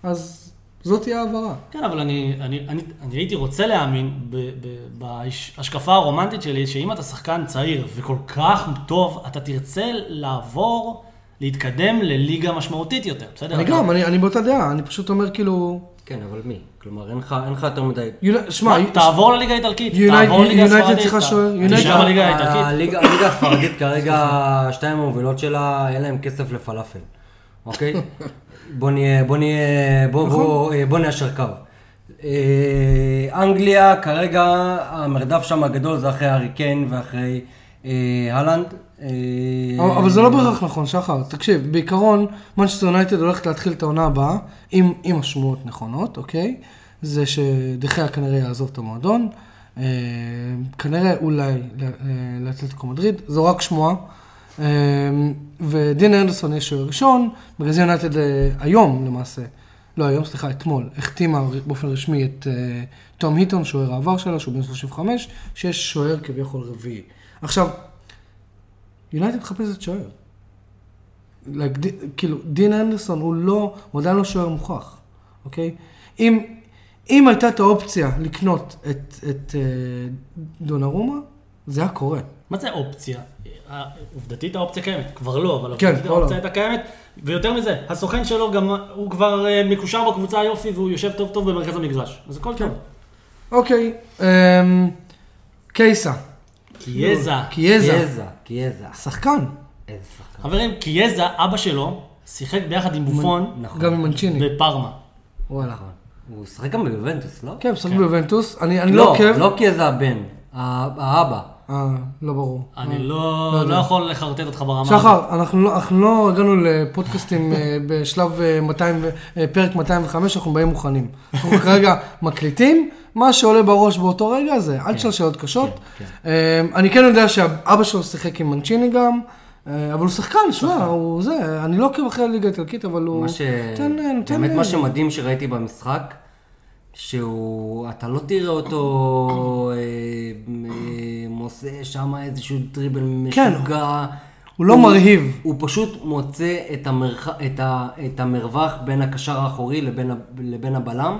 אז זאת תהיה העברה. כן, אבל אני, אני, אני, אני הייתי רוצה להאמין ב, ב, בהשקפה הרומנטית שלי, שאם אתה שחקן צעיר וכל כך טוב, אתה תרצה לעבור, להתקדם לליגה משמעותית יותר, בסדר? אני גם, אני אני באותה דעה, אני פשוט אומר כאילו... כן, אבל מי? כלומר, אין לך אין לך יותר מדי... שמע, תעבור לליגה האיטלקית, יונייטד- תעבור לליגה יונייטד הספרדית. צריכה אתה- שוער, תישאר יונייטד- בליגה האיטלקית. הליגה הליגה הספרדית כרגע, שתיים המובילות שלה, אין להם כסף לפלאפל. אוקיי? בוא נהיה, בוא נהיה, בוא, בוא, אה, בוא ניישר קו. אה, אנגליה, כרגע המרדף שם הגדול זה אחרי הארי קיין ואחרי אה, הלנד. אה, אבל זה לא בהכרח נכון, שחר. תקשיב, בעיקרון, מנצ'סטר יונייטד הולכת להתחיל את העונה הבאה, אם אם השמועות נכונות, אוקיי? זה שדחיה כנראה יעזוב את המועדון. אה, כנראה אולי אה, לאתלטיקו מדריד, זו רק שמועה. אה, ודין אנדרסון יש שוער ראשון, בגלל זה יונייטד אה, היום למעשה, לא היום, סליחה, אתמול, החתימה באופן רשמי את אה, תום היטון, שוער העבר שלה, שהוא בן 35, שיש שוער כביכול רביעי. עכשיו, יונייטד מחפשת שוער. like, ד, כאילו, דין אנדרסון הוא לא, הוא עדיין לא שוער מוכח, אוקיי? אם, אם הייתה את האופציה לקנות את, את אה, דונרומה, זה היה קורה. מה זה אופציה? אה, עובדתית האופציה קיימת, כבר לא, אבל כן, עובדתית לא. האופציה הייתה קיימת, ויותר מזה, הסוכן שלו גם, הוא כבר אה, מקושר בקבוצה יופי והוא יושב טוב טוב במרכז המגרש, אז הכל טוב. אוקיי, אמ, קייסה, קיאזה, קיאזה, קיאזה, קיאזה. שחקן, איזה שחקן. חברים, קיאזה, אבא שלו, שיחק ביחד עם בופון נכון. גם עם מנצ'יני. בפארמה. וואלה. נכון. הוא שיחק גם ביובנטוס, לא? כן, משחק ביובנטוס, אני לא לא, עוקב. לא קיאזה הבן, האבא. אה, לא ברור. אני אה, לא יודע. לא יכול לחרטט אותך ברמה הזאת. שחר, אנחנו לא, אנחנו לא הגענו לפודקאסטים אה, בשלב אה, 200, ו- אה, פרק 205, אנחנו באים מוכנים. אנחנו כרגע מקליטים, מה שעולה בראש באותו רגע זה, אל תשאל שאלות קשות. כן, אה, אני כן יודע שאבא שלו שיחק עם מנצ'יני גם, אבל הוא שחקן, שמע, הוא זה, אני לא עוקב אחרי הליגה האיטלקית, אבל הוא... מה ש... אה, נותן... באמת מה שמדהים שראיתי במשחק, שהוא, אתה לא תראה אותו אה, אה, מוצא שם איזשהו טריבל כן. משוגע. הוא לא מרהיב. הוא פשוט מוצא את, המרח... את, ה... את המרווח בין הקשר האחורי לבין, ה... לבין הבלם,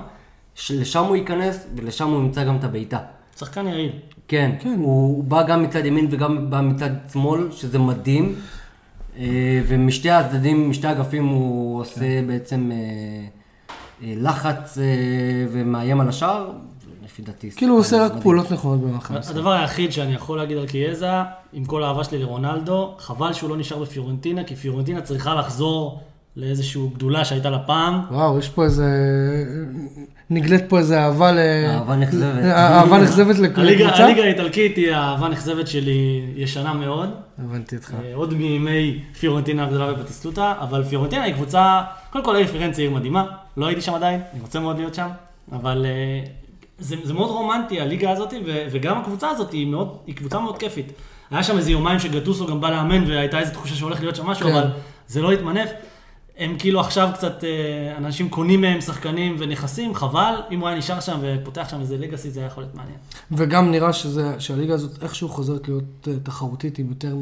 שלשם הוא ייכנס ולשם הוא ימצא גם את הבעיטה. שחקן יעיל. כן, כן. הוא, הוא בא גם מצד ימין וגם בא מצד שמאל, שזה מדהים. אה, ומשתי הצדדים, משתי אגפים הוא עושה בעצם אה, אה, לחץ אה, ומאיים על השער. לפי דעתי. כאילו הוא עושה רק. פעולות נכונות במערכת. הדבר היחיד שאני יכול להגיד על קיאזה, עם כל האהבה שלי לרונלדו, חבל שהוא לא נשאר בפיורנטינה, כי פיורנטינה צריכה לחזור לאיזושהי גדולה שהייתה לה פעם. וואו, יש פה איזה... נגלית פה איזה אהבה ל... אהבה נכזבת. אהבה נכזבת הליגה לקבוצה? הליגה האיטלקית היא האהבה נכזבת שלי ישנה מאוד. הבנתי אותך. אה, עוד מימי פיורנטינה הגדולה בבטיסטוטה, אבל פיורנטינה היא קבוצה, קודם כל העיר פירנצה היא עיר מדהימה, לא הייתי שם עדיין, אני רוצה מאוד להיות שם, אבל אה, זה, זה מאוד רומנטי הליגה הזאת, ו, וגם הקבוצה הזאת היא, מאוד, היא קבוצה מאוד כיפית. היה שם איזה יומיים שגטוסו גם בא לאמן והייתה איזו תחושה שהולך להיות שם משהו, כן. אבל זה לא התמנף. הם כאילו עכשיו קצת, אה, אנשים קונים מהם שחקנים ונכסים, חבל, אם הוא היה נשאר שם ופותח שם איזה לגאסי זה היה יכול להיות מעניין. וגם נראה שזה, שהליגה הזאת איכשהו חוזרת להיות אה, תחרותית עם יותר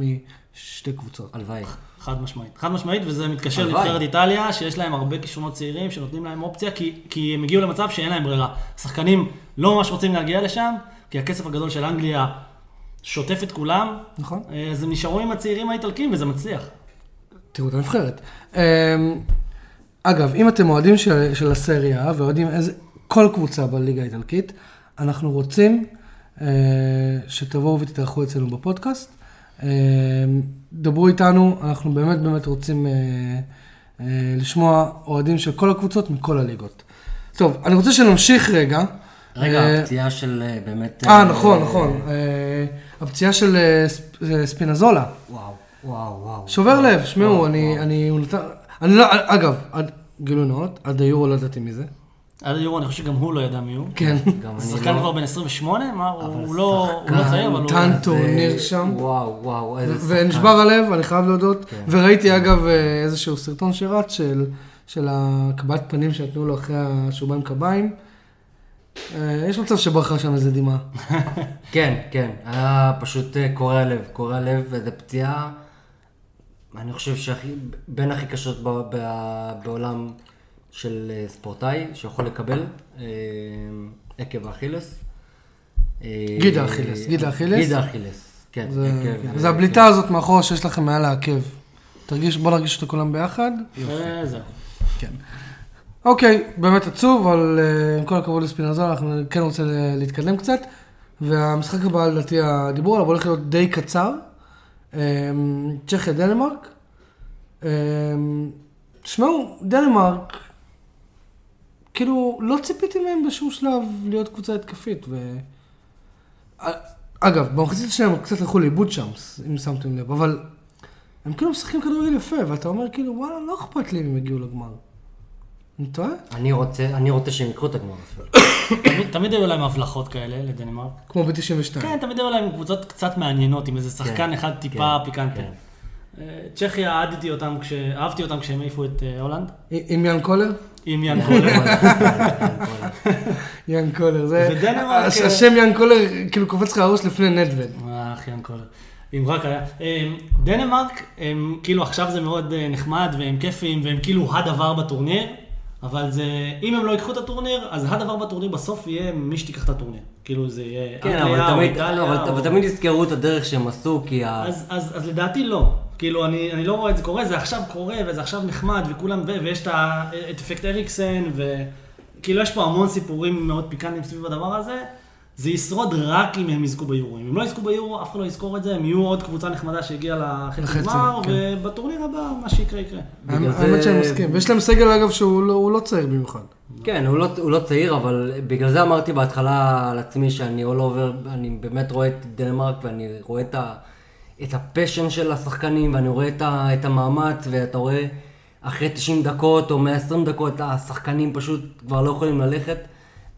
משתי קבוצות. הלוואי. חד משמעית. חד משמעית, וזה מתקשר. לנבחרת איטליה, שיש להם הרבה כישרונות צעירים, שנותנים להם אופציה, כי, כי הם הגיעו למצב שאין להם ברירה. השחקנים לא ממש רוצים להגיע לשם, כי הכסף הגדול של אנגליה שוטף את כולם, נכון? אה, אז הם נשארו עם הצעירים האיטלקים, וזה מצליח. תראו את הנבחרת. אמ, אגב, אם אתם אוהדים של, של הסריה ואוהדים איזה, כל קבוצה בליגה האיטלקית, אנחנו רוצים אה, שתבואו ותתארחו אצלנו בפודקאסט. אה, דברו איתנו, אנחנו באמת באמת רוצים אה, אה, לשמוע אוהדים של כל הקבוצות מכל הליגות. טוב, אני רוצה שנמשיך רגע. רגע, אה, הפציעה של אה, באמת... אה, נכון, נכון. אה, הפציעה של אה, אה, ספינזולה. וואו, וואו, וואו. שובר לב, שמעו, אני. אני, הוא נתן, אני לא, אגב, גילוי נאות, עד היורו לא ידעתי מי זה. עד היורו, אני חושב שגם הוא לא ידע מי הוא. כן. שחקן לא- כבר בן 28? מה, הוא לא הוא לא צעיר, אבל הוא... טנק. זה- טורניר שם. וואו, וואו, איזה שחקן. ונשבר הלב, אני חייב להודות. כן. וראיתי אגב אה, איזשהו סרטון שרץ של, של הקבלת פנים שנתנו לו אחרי שהוא בא עם קביים. אה, יש מצב שברחה שם איזה דמעה. כן, כן, היה פשוט אה, קורע לב, קורע לב, וזו פציעה, אני חושב שהכי, בין הכי קשות ב, ב, בעולם של אה, ספורטאי, שיכול לקבל אה, עקב האכילס. אה, גיד האכילס, גיד האכילס. גיד האכילס, כן. זה, עקב, זה אה, הבליטה הזאת מאחורה שיש לכם מעל העקב. תרגיש, בוא נרגיש אותה כולם ביחד. וזהו. כן. אוקיי, באמת עצוב, אבל אה, עם כל הכבוד לספינזולה, אנחנו כן רוצה ל- להתקדם קצת. והמשחק הבא, לדעתי, הדיבור עליו הולך להיות די קצר. אה, צ'כיה דנמרק. תשמעו, דנמרק, כאילו, לא ציפיתי מהם בשום שלב להיות קבוצה התקפית, ו... אגב, במחצית השנייה הם קצת הלכו לאיבוד שם, אם שמתם לב, אבל הם כאילו משחקים כדורגל יפה, ואתה אומר כאילו, וואלה, לא אכפת לי אם הם יגיעו לגמר. אני טועה? אני רוצה, אני רוצה שהם יקחו את הגמר אפילו. תמיד- היו להם הבלחות כאלה לדנמרק. כמו ב-92. כן, תמיד היו להם קבוצות קצת מעניינות, עם איזה שחקן אחד טיפה כן, פיקנטי. כן. אה, צ'כיה, אהדתי אותם, אהבתי אותם כשהם העיפו את אה, הולנד, עם יאן קולר? עם יאן קולר. יאן קולר, זה... ודנמרק, הש- אה, השם יאן קולר כאילו קופץ לך לראש לפני נדווד. אך, יאן קולר. אם רק היה. אה, דנמרק, הם כאילו עכשיו זה מאוד אה, נחמד והם כיפים והם כאילו הדבר בטורניר, אבל זה, אם הם לא ייקחו את הטורניר, אז הדבר בטורניר בסוף יהיה מי שתיקח את הטורניר. כאילו זה יהיה כן, אבל או תמיד, איטליה אבל, או- אבל תמיד יזכרו את הדרך שהם עשו, כי ה... אז, אז, אז לדעתי לא. כאילו, אני, אני לא רואה את זה קורה, זה עכשיו קורה, וזה עכשיו נחמד, וכולם, ו, ויש את, ה, את אפקט אריקסן, וכאילו יש פה המון סיפורים מאוד פיקנטיים סביב הדבר הזה. זה ישרוד רק אם הם יזכו ביורו. אם הם לא יזכו ביורו, אף אחד לא יזכור את זה, הם יהיו עוד קבוצה נחמדה שהגיעה לחצי גמר, כן. ובטורניר הבא, מה שיקרה יקרה. האמת שאני מסכים. ויש להם סגל אגב שהוא לא- לא צעיר במיוחד. כן, הוא לא, הוא לא צעיר, אבל בגלל זה אמרתי בהתחלה על עצמי שאני all over, אני באמת רואה את דנמרק ואני רואה את, הפשן של השחקנים ואני רואה את המאמץ ואתה רואה אחרי 90 דקות או 120 דקות השחקנים פשוט כבר לא יכולים ללכת.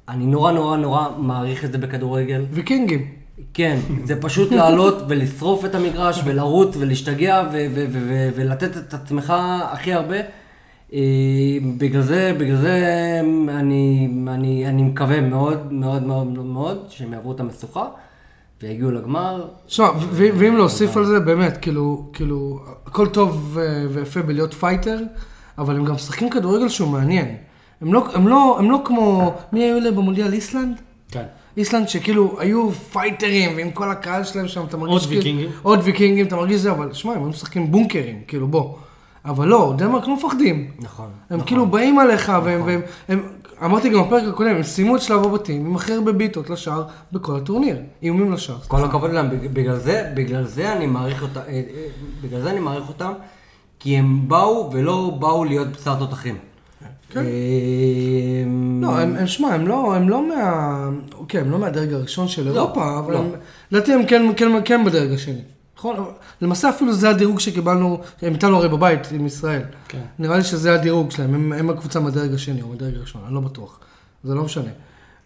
אני נורא נורא נורא מעריך את זה בכדורגל. ויקינגים. כן, זה פשוט לעלות ולשרוף את המגרש ולרוץ ולהשתגע ו- ו- ו- ו- ולתת את עצמך הכי הרבה. אה, בגלל זה, בגלל זה אני, אני, אני מקווה מאוד מאוד מאוד מאוד שהם יעברו את המשוכה ויגיעו לגמר. שמע, ואם להוסיף על זה, באמת, כאילו, כאילו, הכל טוב ו- ויפה בלהיות fighter, אבל הם גם משחקים כדורגל שהוא מעניין. הם לא, הם לא, הם לא כמו, מי היו להם במונדיאל איסלנד? כן. איסלנד שכאילו היו פייטרים, ועם כל הקהל שלהם שם, אתה מרגיש עוד כאילו- ויקינגים. עוד ויקינגים, אתה מרגיש זה, אבל שמע, הם היו משחקים בונקרים, כאילו, בוא. אבל לא, דנמרק לא מפחדים. נכון. הם כאילו באים עליך, והם, והם, הם, אמרתי גם בפרק הקודם, הם סיימו את שלב הבתים עם הכי הרבה בעיטות לשער בכל הטורניר. איומים לשער. כל הכבוד להם, בג- בגלל זה, בגלל זה אני מעריך אותם, אה, אה, בגלל זה אני מעריך אותם, כי הם באו ולא באו להיות בשר תותחים. כן. אה, לא, הם, שמע, הם לא, הם לא מה... אוקיי, הם לא מהדרג הראשון של אירופה, אבל לא. לדעתי הם כן, כן, כן בדרג השני. נכון? למעשה אפילו זה הדירוג שקיבלנו, הם איתנו הרי בבית עם ישראל. כן. נראה לי שזה הדירוג שלהם, הם, הם הקבוצה מהדרג השני או מהדרג הראשון, אני לא בטוח. זה לא משנה.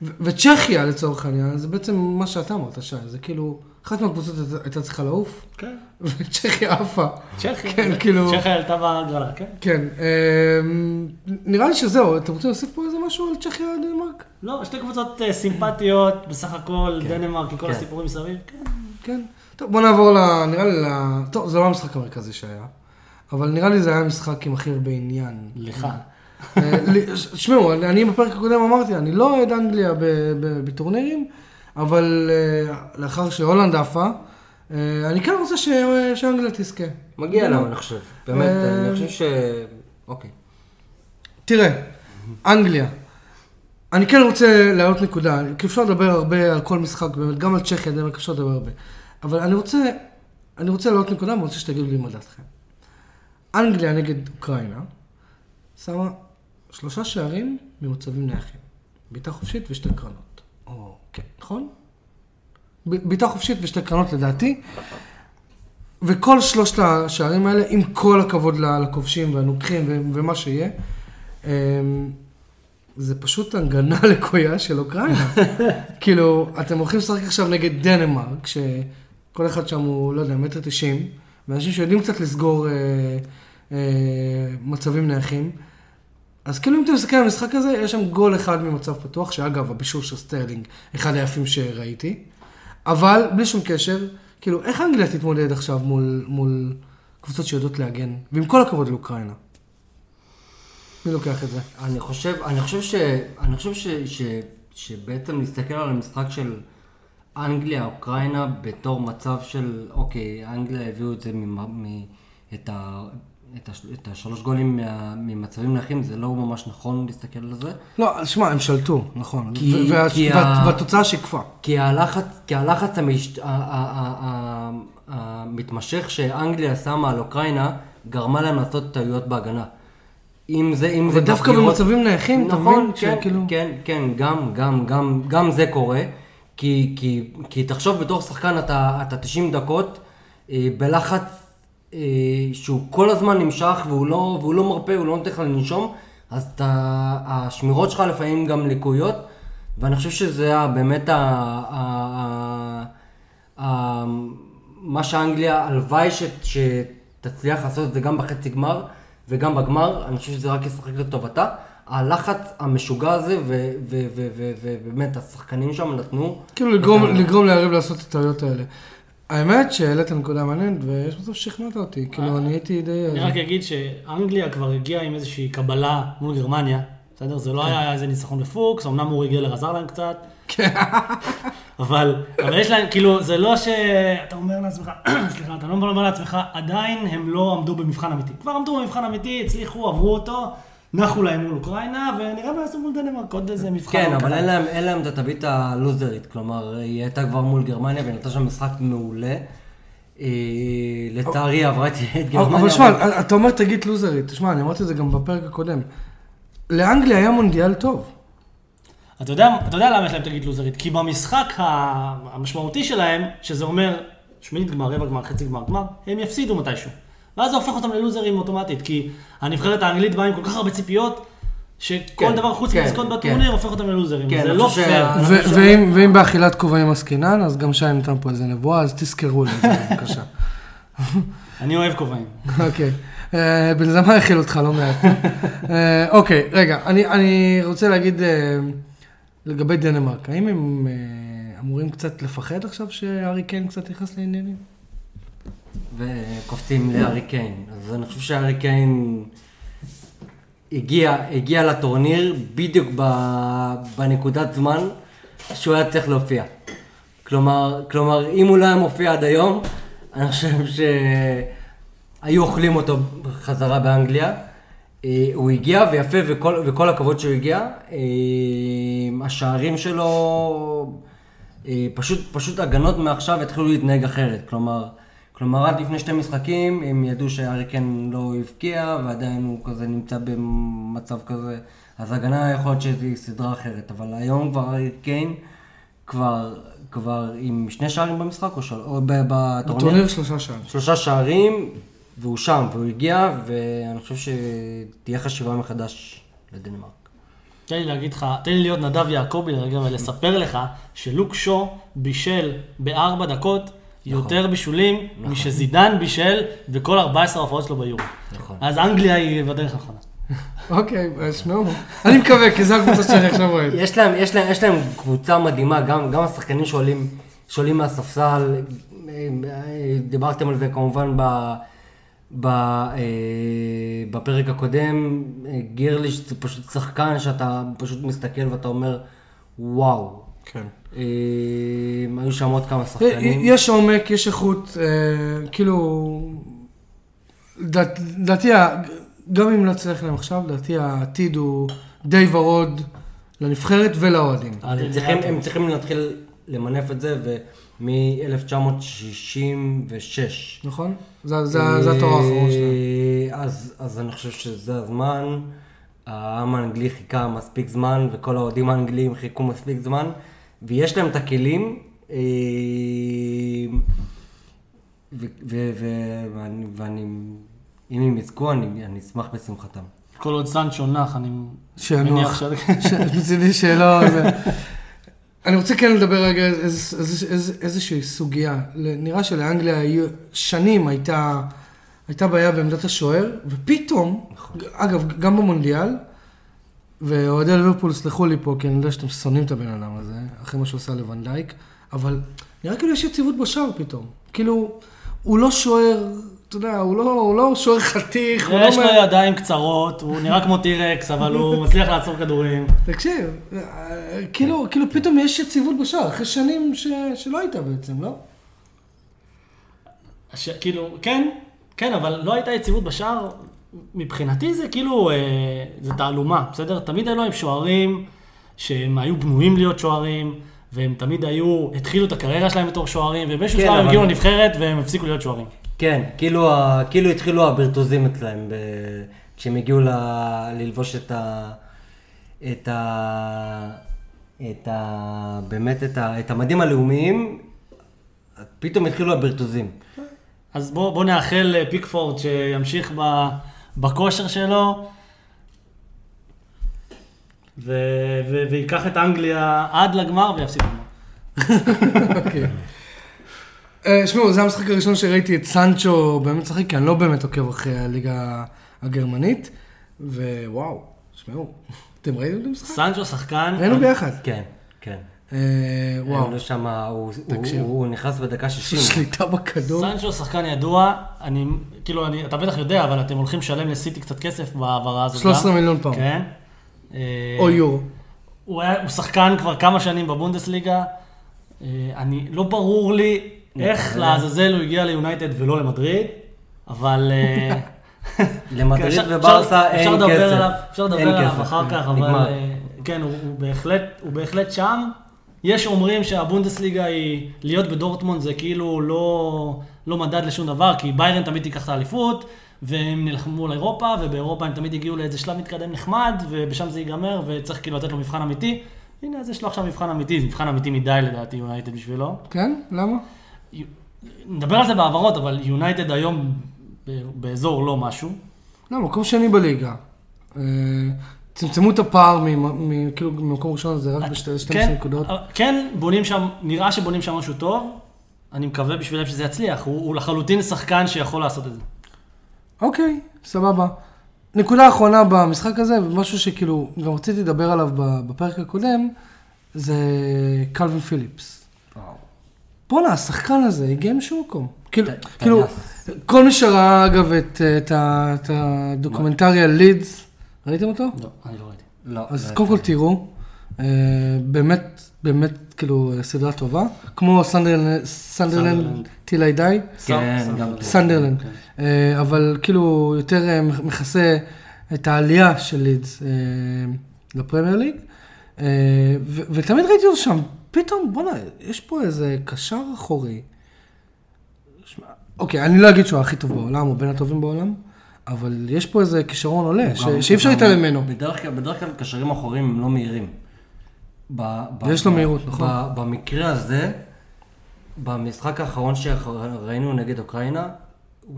וצ'כיה לצורך העניין, זה בעצם מה שאתה אמרת, שי, זה כאילו, אחת מהקבוצות הייתה- צריכה לעוף, כן. וצ'כיה עפה. צ'כיה. כן, כאילו- צ'כיה עלתה בהגרלה, כן. כן, אמ, נראה לי שזהו, אתם רוצים להוסיף פה איזה משהו על צ'כיה דנמרק? לא, שתי קבוצות אה, סימפטיות, בסך הכל, דנמרק, עם כל כן. הסיפורים מסביב. כן. כן. טוב, בוא נעבור ל... נראה לי ל... טוב, זה לא המשחק המרכזי שהיה, אבל נראה לי זה היה משחק עם הכי הרבה עניין. לך. אה, תשמעו, אני- אני בפרק הקודם אמרתי, אני לא אוהד אנגליה ב- ב- בטורנירים, אבל אה, לאחר שהולנד עפה, אה, אני כן רוצה ש- שאנגליה תזכה. מגיע להם, אני חושב. באמת, אה, אני חושב ש... אוקיי. תראה, אנגליה. אני כן רוצה להעלות נקודה, כי אפשר לדבר הרבה על כל משחק, באמת, גם על צ'כיה, דנמרק אפשר לדבר הרבה. אבל אני רוצה, אני רוצה להעלות נקודה, ואני רוצה שתגידו לי מה דעתכם. אנגליה נגד אוקראינה, שמה שלושה שערים ממצבים נייחים. בעיטה חופשית ושתי קרנות. או, כן, נכון? בעיטה חופשית ושתי קרנות לדעתי. וכל שלושת השערים האלה, עם כל הכבוד לכובשים והנוקחים ומה שיהיה, אמ, זה פשוט הגנה לקויה של אוקראינה. כאילו, אתם הולכים לשחק עכשיו נגד דנמרק, שכל אחד שם הוא, לא יודע, מטר תשעים, ואנשים שיודעים קצת לסגור אה, אה, מצבים נייחים. אז כאילו אם אתה מסתכל על המשחק הזה, יש שם גול אחד ממצב פתוח, שאגב, הבישול של סטרלינג, אחד היפים שראיתי. אבל, בלי שום קשר, כאילו, איך אנגליה תתמודד עכשיו מול, מול קבוצות שיודעות להגן? ועם כל הכבוד לאוקראינה. מי לוקח את זה? אני חושב, אני חושב ש... אני חושב ש... ש... שבעצם להסתכל על המשחק של אנגליה, אוקראינה, בתור מצב של, אוקיי, אנגליה הביאו את זה מ... מ... את, ה... את, הש... את השלוש גולים מה... ממצבים נייחים, זה לא ממש נכון להסתכל על זה. לא, שמע, הם שלטו, נכון. כי- ו- וה- כי וה- ה- והתוצאה שיקפה. כי הלחץ, כי הלחץ המש... המתמשך שאנגליה שמה על אוקראינה, גרמה להם לעשות טעויות בהגנה. אם זה, אם זה אבל דווקא בבחירות- במצבים נייחים, אתה נכון, מבין? כן, שכאילו- כן, כן, גם, גם, גם, גם זה קורה. כי, כי, כי תחשוב בתור שחקן אתה, אתה 90 דקות אה, בלחץ שהוא כל הזמן נמשך והוא לא, והוא לא מרפה, הוא לא נותן לך לנשום, אז אתה, השמירות שלך לפעמים גם לקויות, ואני חושב שזה ה- באמת ה, ה, ה, ה, מה שאנגליה, הלוואי ש, שתצליח לעשות את זה גם בחצי גמר וגם בגמר, אני חושב שזה רק ישחק לטובתה. הלחץ המשוגע הזה, ובאמת השחקנים שם נתנו... כאילו ה- לגרום ליריב לעשות את הטעויות האלה. האמת שהעלית נקודה מעניינת, ויש בסוף שכנעת אותי, כאילו אני הייתי די... אני רק אגיד שאנגליה כבר הגיעה עם איזושהי קבלה מול גרמניה, בסדר? זה לא היה איזה ניצחון בפוקס, אמנם אורי גלר עזר להם קצת. אבל, אבל יש להם, כאילו, זה לא שאתה אומר לעצמך, סליחה, אתה לא אומר לעצמך, עדיין הם לא עמדו במבחן אמיתי. כבר עמדו במבחן אמיתי, הצליחו, עברו אותו, נחו להם מול אוקראינה, ונראה מה יעשו מול דנמרק, עוד איזה מבחן. כן, אבל. אין להם, אין להם את התווית הלוזרית, כלומר, היא הייתה כבר מול גרמניה ונתנה שם משחק מעולה. אה, לצערי עברה את גרמניה. אבל שמע, אתה אומר תגיד לוזרית, תשמע, אני אמרתי את זה גם בפרק הקודם. לאנגליה היה מונדיאל טוב. אתה יודע, אתה יודע למה יש להם תגיד לוזרית? כי במשחק המשמעותי שלהם, שזה אומר שמינית גמר, רבע גמר, חצי גמר, גמר, הם יפסידו מתישהו. ואז זה הופך אותם ללוזרים אוטומטית, כי הנבחרת האנגלית באה עם כל כך הרבה ציפיות, שכל כן, דבר חוץ כן, מלזכות כן. בטורניר הופך אותם ללוזרים. כן, זה לא פייר. ואם באכילת כובעים עסקינן, אז גם שי נתן פה איזה נבואה, אז תזכרו לי את זה בבקשה. אני אוהב כובעים. אוקיי. אה, בגלל זה מה האכיל אותך לא מעט. אה, אוקיי, רגע, אני- אני רוצה להגיד אה, לגבי דנמרק, האם הם אמורים קצת לפחד עכשיו שהארי קיין קצת נכנס לעניינים? וקופצים להארי קיין. אז אני חושב שהארי קיין הגיע, הגיע לטורניר בדיוק ב, בנקודת זמן שהוא היה צריך להופיע. כלומר, כלומר, אם הוא לא היה מופיע עד היום, אני חושב שהיו אוכלים אותו חזרה באנגליה. אה, הוא הגיע ויפה וכל, וכל הכבוד שהוא הגיע. אה, השערים שלו, אה, פשוט, פשוט הגנות מעכשיו התחילו להתנהג אחרת. כלומר, כלומר עד לפני שתי משחקים הם ידעו שהארי קיין לא הבקיע ועדיין הוא כזה נמצא במצב כזה. אז הגנה יכול להיות שהיא סדרה אחרת. אבל היום כבר הארי קיין כבר, כבר עם שני שערים במשחק או, של... או ב- בטורניר? בטורניר שלושה שערים. שלושה שערים, והוא שם, והוא הגיע, ואני חושב שתהיה חשיבה מחדש לדנמרק. תן לי להגיד לך, תן לי להיות נדב יעקבי לרגע ולספר לך שלוק שו בישל בארבע דקות יותר בישולים משזידן בישל בכל 14 ההופעות שלו ביורו. נכון. אז אנגליה היא בדרך הנכונה. אוקיי, אז שמעו. אני מקווה, כי זו הקבוצה שאני עכשיו אוהב. יש להם, יש להם, יש להם קבוצה מדהימה, גם, גם השחקנים שעולים, שעולים מהספסל, אה, אה, דיברתם על זה כמובן ב, ב, אה, בפרק הקודם, גירליש זה פשוט שחקן שאתה פשוט מסתכל ואתה אומר, וואו. כן. אה, היו שם עוד כמה שחקנים. יש עומק, יש איכות, אה, כאילו, לדעת- לדעתי, גם אם לא יצליח להם עכשיו, לדעתי העתיד הוא די ורוד לנבחרת ולאוהדים. הם צריכים, להתחיל למנף את זה, ומ-1966. נכון? זה- התואר האחרון שלהם. אז אני חושב שזה הזמן. העם האנגלי חיכה מספיק זמן, וכל האוהדים האנגליים חיכו מספיק זמן, ויש להם את הכלים. אה, ו- ו- ו- ואני, ואני, אם הם יזכו, אני, אני אשמח בשמחתם. כל עוד סנצ'ו נח, אני. מניח ש... מצידי שלא... זה- אני רוצה כן לדבר רגע איז- איז- איז- איזושהי סוגיה. נראה שלאנגליה היו- שנים הייתה, הייתה בעיה בעמדת השוער, ופתאום, אגב, גם במונדיאל, ואוהדי ליברפול, סלחו לי פה, כי אני יודע שאתם שונאים את הבן אדם הזה, אחרי מה שהוא עשה לוונדייק, אבל נראה כאילו יש יציבות בשער פתאום. כאילו, הוא לא שוער, אתה יודע, הוא לא, הוא לא שוער חתיך, הוא לא... יש לו מה- ידיים קצרות, הוא נראה כמו טירקס, אבל הוא מצליח לעצור כדורים. תקשיב, כאילו, כאילו פתאום יש יציבות בשער, אחרי שנים ש... שלא הייתה בעצם, לא? הש... כאילו, כן, כן, אבל לא הייתה יציבות בשער. מבחינתי זה כאילו, אה, זה תעלומה, בסדר? תמיד היו להם שוערים שהם היו בנויים להיות שוערים, והם תמיד היו, התחילו את הקריירה שלהם בתור שוערים, ובאיזשהו כן, שלב הם הגיעו לנבחרת והם הפסיקו להיות שוערים. כן, כאילו, ה- כאילו התחילו הברטוזים אצלהם. ב... כשהם הגיעו ל... ללבוש את ה... את ה... את ה... באמת את, ה... את המדים הלאומיים, פתאום התחילו הברטוזים. אז בואו בוא נאחל לפיקפורד שימשיך ב, בכושר שלו, ו, ו, ויקח את אנגליה עד לגמר ויפסיק לגמר. אוקיי. אה, שמעו, זה המשחק הראשון שראיתי את סנצ'ו באמת משחק, כי אני לא באמת עוקב אחרי הליגה הגרמנית, ווואו, שמעו, אתם ראיתם את המשחק? סנצ'ו שחקן, ראינו ביחד. כן, כן. אה, וואו. שם, הוא, הוא, תקשיב. הוא נכנס בדקה 60. שליטה בכדור. סנצ'ו שחקן ידוע, אני, כאילו, אני, אתה בטח יודע, אבל אתם הולכים לשלם לסיטי קצת כסף בהעברה הזאת. 13 גם. מיליון פעם. כן. אה, או יורו. הוא, היה, הוא שחקן כבר כמה שנים בבונדסליגה. אה, אני, לא ברור לי איך לעזאזל הוא הגיע ליונייטד ולא למדריד, אבל... למדריד וברסה אין כסף. אפשר לדבר עליו. אחר כך, אבל כן, הוא בהחלט שם. יש אומרים שהבונדסליגה היא, להיות בדורטמונד זה כאילו לא, לא מדד לשום דבר, כי ביירן תמיד תיקח את האליפות, והם נלחמו על אירופה, ובאירופה הם תמיד הגיעו לאיזה שלב מתקדם נחמד, ושם זה ייגמר, וצריך כאילו לתת לו מבחן אמיתי. הנה, אז יש לו עכשיו מבחן אמיתי, זה מבחן אמיתי מדי לדעתי, יונייטד בשבילו. כן? למה? נדבר על זה בהעברות, אבל יונייטד היום באזור לא משהו. לא, מקום שני בליגה. אה, צמצמו את הפער, כאילו ממקום ראשון זה רק ב-12 כן, נקודות. כן, בונים שם, נראה שבונים שם משהו טוב. אני מקווה בשבילם שזה יצליח. הוא, לחלוטין שחקן שיכול לעשות את זה. אוקיי, סבבה. נקודה אחרונה במשחק הזה, ומשהו שכאילו, גם רציתי לדבר עליו ב- בפרק הקודם, זה קלווין פיליפס. בואנה, השחקן הזה הגיע משום מקום. כאילו, כאילו. כל מי שראה אגב את, את, ה- את ה documentary על לידס, ראיתם אותו? לא, אני לא ראיתי. לא. אז לא קודם כל יצא. תראו, אה, באמת, באמת, כאילו, סדרה טובה, כמו סנדרלנד, till I die, כן, סנדרלנד. גם סנדרלנד, כן. אה, אבל כאילו יותר אה, מכסה את העלייה של לידס אה, לפרמייר ליג, אה, ותמיד ראיתי אותו שם, פתאום, בואנה, יש פה איזה קשר אחורי. אוקיי, אני לא אגיד שהוא הכי טוב בעולם, או בין הטובים בעולם, אבל יש פה איזה כישרון עולה, ש- שאי אפשר להתעלם ממנו. בדרך כלל, בדרך כלל קשרים אחוריים הם לא מהירים. ב- ב- ויש לו מהירות, נכון. ב- במקרה הזה, במשחק האחרון שראינו נגד אוקראינה,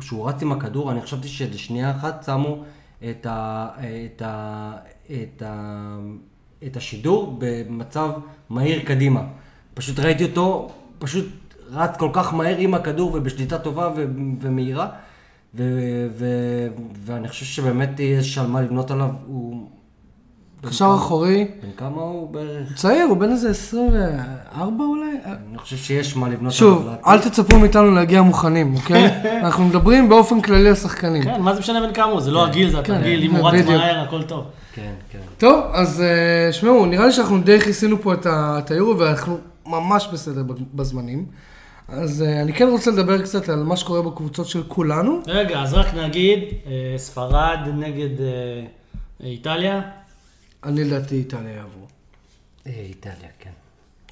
שהוא רץ עם הכדור, אני חשבתי שלשנייה אחת שמו את, ה, את, ה, את, ה, את השידור במצב מהיר קדימה. פשוט ראיתי אותו, פשוט רץ כל כך מהר עם הכדור ובשליטה טובה ומהירה, ו, ו, ואני חושב שבאמת יש על מה לבנות עליו. הוא... קשר אחורי, בן כמה הוא בערך? צעיר, הוא בן איזה 24 אולי? אני חושב שיש מה לבנות שוב, עליו. אל תצפו מאיתנו להגיע מוכנים, אוקיי? אנחנו מדברים באופן כללי על שחקנים. כן, מה זה משנה בן כמה הוא? זה לא הגיל, זה כן, התרגיל. אם כן, הוא רץ. מהר, הכל טוב. כן, כן. טוב, אז אה, שמעו, נראה לי שאנחנו די כיסינו פה את היורו ואנחנו ממש בסדר בזמנים. אז אה, אני כן רוצה לדבר קצת על מה שקורה בקבוצות של כולנו. רגע, אז רק נגיד, אה, ספרד נגד אה, איטליה. אני לדעתי איטליה יעברו. אה, איטליה, כן.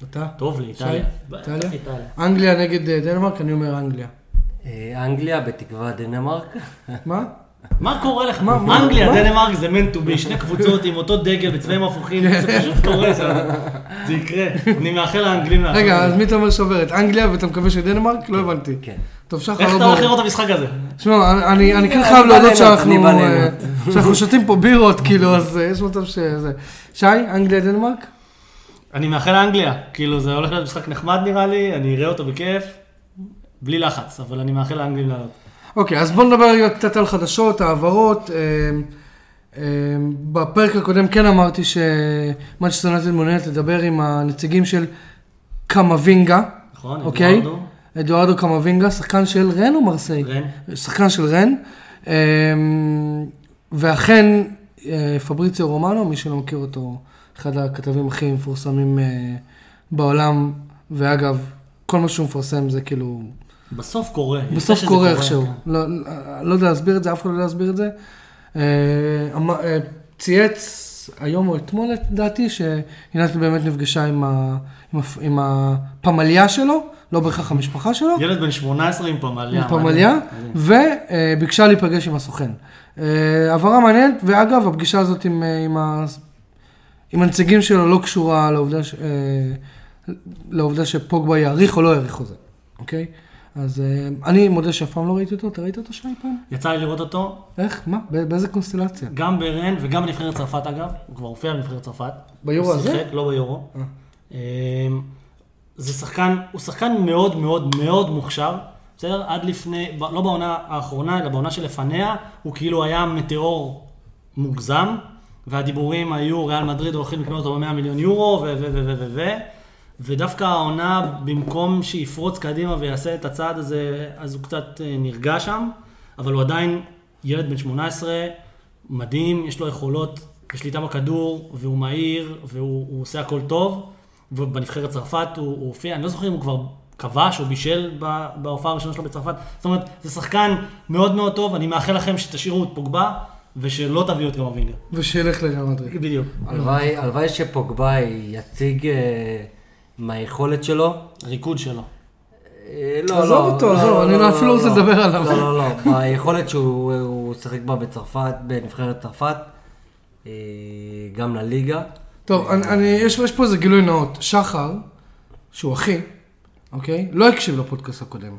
אתה? טוב לי, איטליה. איטליה? אנגליה נגד דנמרק, אני אומר אנגליה. אנגליה, בתקווה דנמרק. מה? מה קורה לך? מה- מה- אנגליה? דנמרק זה meant to be, שני קבוצות עם אותו דגל בצבעים הפוכים, זה פשוט קורה. זה יקרה. אני מאחל לאנגלים לעשות רגע, אז. מי אתה אומר שוברת? אנגליה ואתה מקווה שדנמרק? לא הבנתי. כן. טוב, שחר איך לא אתה הולך. לראות את המשחק הזה? תשמעו, אני- כן חייב להודות שאנחנו אה. שאנחנו שותים פה בירות, כאילו, אז אה, יש מצב שזה... שי, אנגליה, דנמרק? אני מאחל לאנגליה. כאילו, זה הולך להיות משחק נחמד נראה לי, אני אראה אותו בכיף. בלי לחץ, אבל אני מאחל לאנגלים לעלות. אוקיי, אז בואו נדבר רגע קצת על חדשות, העברות. אה, אה, בפרק הקודם כן אמרתי שמנצ'סטר יונטד מעוניינת לדבר עם הנציגים של קמבינגה, נכון? אוקיי. אדוארדו? אדוארדו קמבינגה, שחקן של רן או מרסיי? רן? שחקן של רן. אה, ואכן, פבריציו רומנו, מי שלא מכיר אותו, אחד הכתבים הכי מפורסמים בעולם, ואגב, כל מה שהוא מפרסם זה כאילו, בסוף קורה. בסוף קורה איכשהו. לא, לא, לא יודע להסביר את זה, אף אחד לא יודע להסביר את זה. אה, אה, צייץ היום או אתמול לדעתי, שיונתן באמת נפגשה עם, ה, עם, הפ- עם הפמליה שלו, לא בהכרח המשפחה שלו, ילד בן 18 עם פמליה. עם פמליה, וביקשה להיפגש עם הסוכן. אה, הבהרה מעניינת, ואגב, הפגישה הזאת עם, אה, עם, ה... עם הנציגים שלו לא קשורה לעובדה, ש... אה, לעובדה שפוגבה יאריך או לא יאריך חוזה, אוקיי? אז אה, אני מודה שאף פעם לא ראיתי אותו, אתה ראית אותו שי פעם? יצא לי לראות אותו, איך? מה? בא- באיזה קונסטלציה? גם ברן וגם בנבחרת צרפת אגב, הוא כבר הופיע בנבחרת צרפת. ביורו הוא הזה? שיחק, לא ביורו. אה. אמ, זה שחקן, הוא שחקן מאוד מאוד מאוד מוכשר, בסדר? עד לפני, לא בעונה האחרונה, אלא בעונה שלפניה, הוא כאילו היה מטאור מוגזם, והדיבורים היו, ריאל מדריד הולכים לקנות אותו ב-100 מיליון יורו, ו... ו... ו... ו... ו... ודווקא העונה, במקום שיפרוץ קדימה ויעשה את הצעד הזה, אז הוא קצת אה, נרגע שם, אבל הוא עדיין ילד בן 18, מדהים, יש לו יכולות ושליטה בכדור, והוא מהיר, והוא הוא עושה הכל טוב, ובנבחרת צרפת הוא, הופיע, אני לא זוכר אם הוא כבר כבש או בישל בהופעה הראשונה שלו בצרפת, זאת אומרת, זה שחקן מאוד מאוד טוב, אני מאחל לכם שתשאירו את פוגבה, ושלא תביאו את קמבינגה. ושילך לריאל מדריד. בדיוק. הלוואי שפוגבה יציג אה, מהיכולת שלו. ריקוד שלו. אה, לא, עזוב לא, אותו, לא, עזוב, לא, אני לא- אפילו לא רוצה לדבר עליו. לא, לא, לא, ביכולת שהוא הוא שיחק בה בצרפת, בנבחרת צרפת, אה, גם לליגה. טוב, אני, אני, יש, פה איזה גילוי נאות. שחר, שהוא אחי, אוקיי? לא הקשיב לפודקאסט הקודם.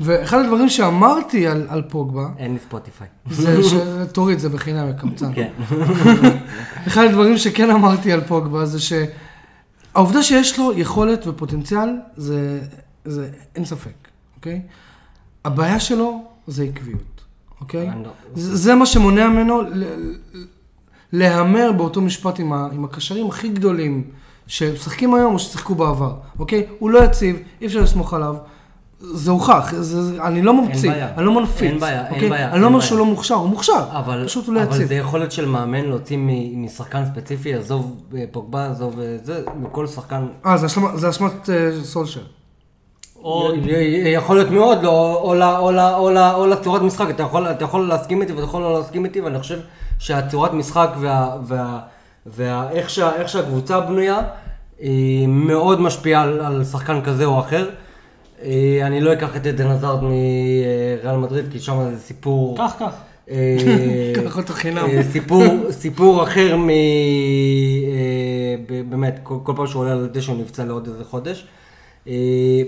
ואחד הדברים שאמרתי על, על פוגבה, אין לי ספוטיפיי. זה ש... תוריד, זה בחינם, יא קמצן. כן. אחד הדברים שכן אמרתי על פוגבה זה שהעובדה שיש לו יכולת ופוטנציאל, זה, זה אין ספק, אוקיי? הבעיה שלו זה עקביות, אוקיי? לא- זה, זה מה שמונע ממנו להמר באותו משפט עם, ה, עם הקשרים הכי גדולים שמשחקים היום או ששיחקו בעבר, אוקיי? הוא לא יציב, אי אפשר לסמוך עליו. זה הוכח, זה, אני לא ממציא. אני לא מנפיץ, אין בעיה, אין אוקיי? בעיה, אני לא אין אומר. שהוא לא מוכשר, הוא מוכשר, אבל, פשוט הוא לא אבל יציב. זה יכולת של מאמן להוציא משחקן ספציפי, עזוב אה, פוגבה, עזוב אה, זה, מכל שחקן. אה, זה אשמת- אה, סולשר. או יכול להיות מאוד, לא, או, לצורת משחק, אתה יכול, אתה יכול להסכים איתי ואתה יכול לא להסכים איתי, ואני חושב שהצורת משחק וה, וה, וה, איך, שה, איך שהקבוצה בנויה, היא מאוד משפיעה על, על שחקן כזה או אחר. אה, אני לא אקח את עדן עזרד מריאל מדריד, כי שם זה סיפור... כך, כך. אה, קח אותו חינם. אה, סיפור, אחר מ... באמת, כל, פעם שהוא עולה על הדשא הוא נפצע לעוד איזה חודש.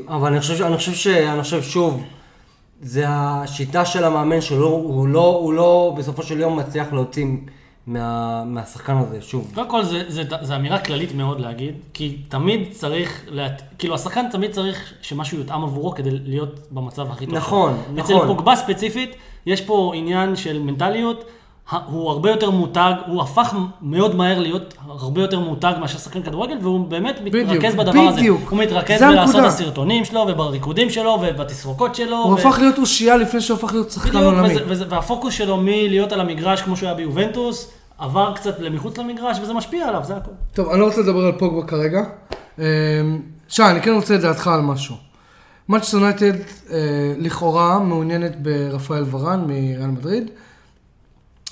אבל אני חושב, אני חושב ש... אני חושב שוב, זה השיטה של המאמן שלו, הוא לא, הוא לא בסופו של יום מצליח להוציא מה, מהשחקן הזה, שוב. קודם כל, זה, זה, זה אמירה כללית מאוד להגיד, כי תמיד צריך, להת... כאילו השחקן תמיד צריך שמשהו יותאם עבורו כדי להיות במצב הכי טוב. נכון. נכון. אצל פוגבה ספציפית, יש פה עניין של מנטליות, הוא הרבה יותר מותג, הוא הפך מאוד מהר להיות הרבה יותר מותג מאשר שחקן כדורגל, והוא באמת בדיוק, מתרכז בדבר בדיוק. הזה. הוא מתרכז בלעשות הסרטונים שלו, ובריקודים שלו, ובתסרוקות שלו. הוא ו... הפך להיות אושייה לפני שהוא הפך להיות שחקן בדיוק, עולמי. וזה, וזה, והפוקוס שלו מלהיות על המגרש כמו שהוא היה ביובנטוס, עבר קצת למחוץ למגרש, וזה משפיע עליו, זה הכול. טוב, אני לא רוצה לדבר על פוגבה כרגע. אמ, שי, אני כן רוצה את דעתך על משהו. מאצ'סטר יונייטד לכאורה מעוניינת ברפאל ורן מריאל מדריד.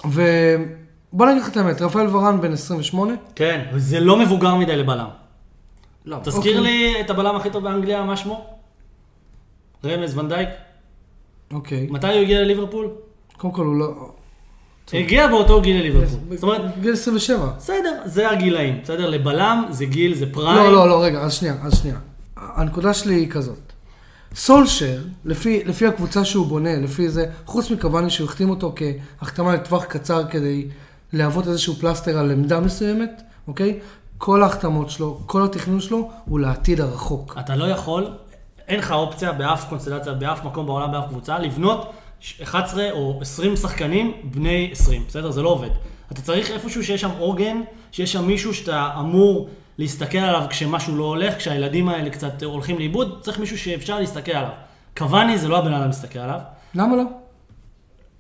ובוא נגיד לך את האמת, רפאל ורן בן 28. כן, וזה לא מבוגר מדי לבלם. לא. תזכיר אוקיי. לי את הבלם הכי טוב באנגליה, מה שמו? רמז ונדייק. אוקיי. מתי הוא הגיע לליברפול? קודם כל הוא לא... הגיע באותו גיל לליברפול. זאת אומרת, גיל 27. בסדר, זה הגילאים, בסדר? לבלם זה גיל, זה פריים. לא, לא, לא, רגע, אז שנייה, אז שנייה. הנקודה שלי היא כזאת. סולשר, לפי, לפי הקבוצה שהוא בונה, לפי זה, חוץ מקוואני שהוא החתים אותו כהחתמה לטווח קצר כדי להוות איזשהו פלסטר על עמדה מסוימת, אוקיי? כל ההחתמות שלו, כל התכנון שלו, הוא לעתיד הרחוק. אתה לא יכול, אין לך אופציה באף קונסטלציה, באף מקום בעולם, באף קבוצה, לבנות 11 או 20 שחקנים בני 20, בסדר? זה לא עובד. אתה צריך איפשהו שיש שם עוגן, שיש שם מישהו שאתה אמור להסתכל עליו כשמשהו לא הולך, כשהילדים האלה קצת הולכים לאיבוד, צריך מישהו שאפשר להסתכל עליו. קוואני זה לא הבן אדם להסתכל עליו. למה לא?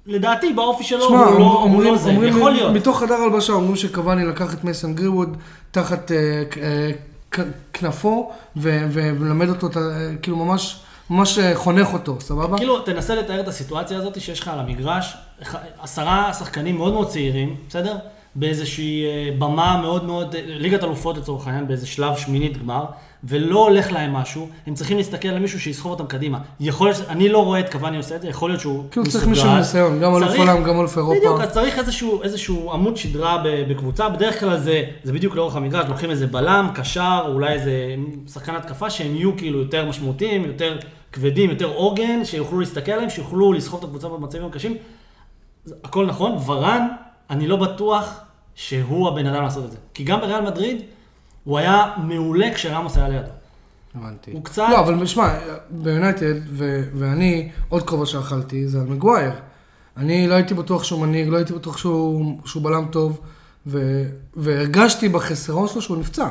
לדעתי, באופי שלו שמע, הוא, לא, הוא אומרים, לא זה, אומרים, יכול להיות. מתוך חדר הלבשה אומרים שקוואני לקח את מייסון גריווד תחת אה, אה, כ- כנפו, ו- ומלמד אותו, אה, כאילו ממש, ממש חונך אותו, סבבה? כאילו, תנסה לתאר את הסיטואציה הזאת שיש לך על המגרש, עשרה שחקנים מאוד מאוד צעירים, בסדר? באיזושהי אה, במה מאוד מאוד, אה, ליגת אלופות לצורך העניין, באיזה שלב שמינית גמר, ולא הולך להם משהו, הם צריכים להסתכל על מישהו שיסחוב אותם קדימה. יכול להיות, אני לא רואה את קוואני עושה את זה, יכול להיות שהוא כי הוא צריך מישהו עם ניסיון, גם אלוף עולם, גם אלוף אירופה. בדיוק, אז צריך איזשהו, איזשהו עמוד שדרה בקבוצה, בדרך כלל זה, זה בדיוק לאורך המגרש, לוקחים איזה בלם, קשר, אולי איזה שחקן התקפה, שהם יהיו כאילו יותר משמעותיים, יותר כבדים, יותר עוגן, שיוכלו להסתכל עליהם, שיוכלו לסחוב את הקבוצה במצבים הקשים. הכל נכון, ורן, אני לא בטוח שהוא הבן אדם לעשות את זה. כי גם בריאל מדריד, הוא היה מעולה כשרמוס היה לידו. הבנתי. הוא קצת- לא, אבל שמע, ביונייטד, ו- ואני, עוד כובע שאכלתי, זה על מגווייר. אני לא הייתי בטוח שהוא מנהיג, לא הייתי בטוח שהוא, שהוא בלם טוב, ו- והרגשתי בחסרון שלו שהוא נפצע.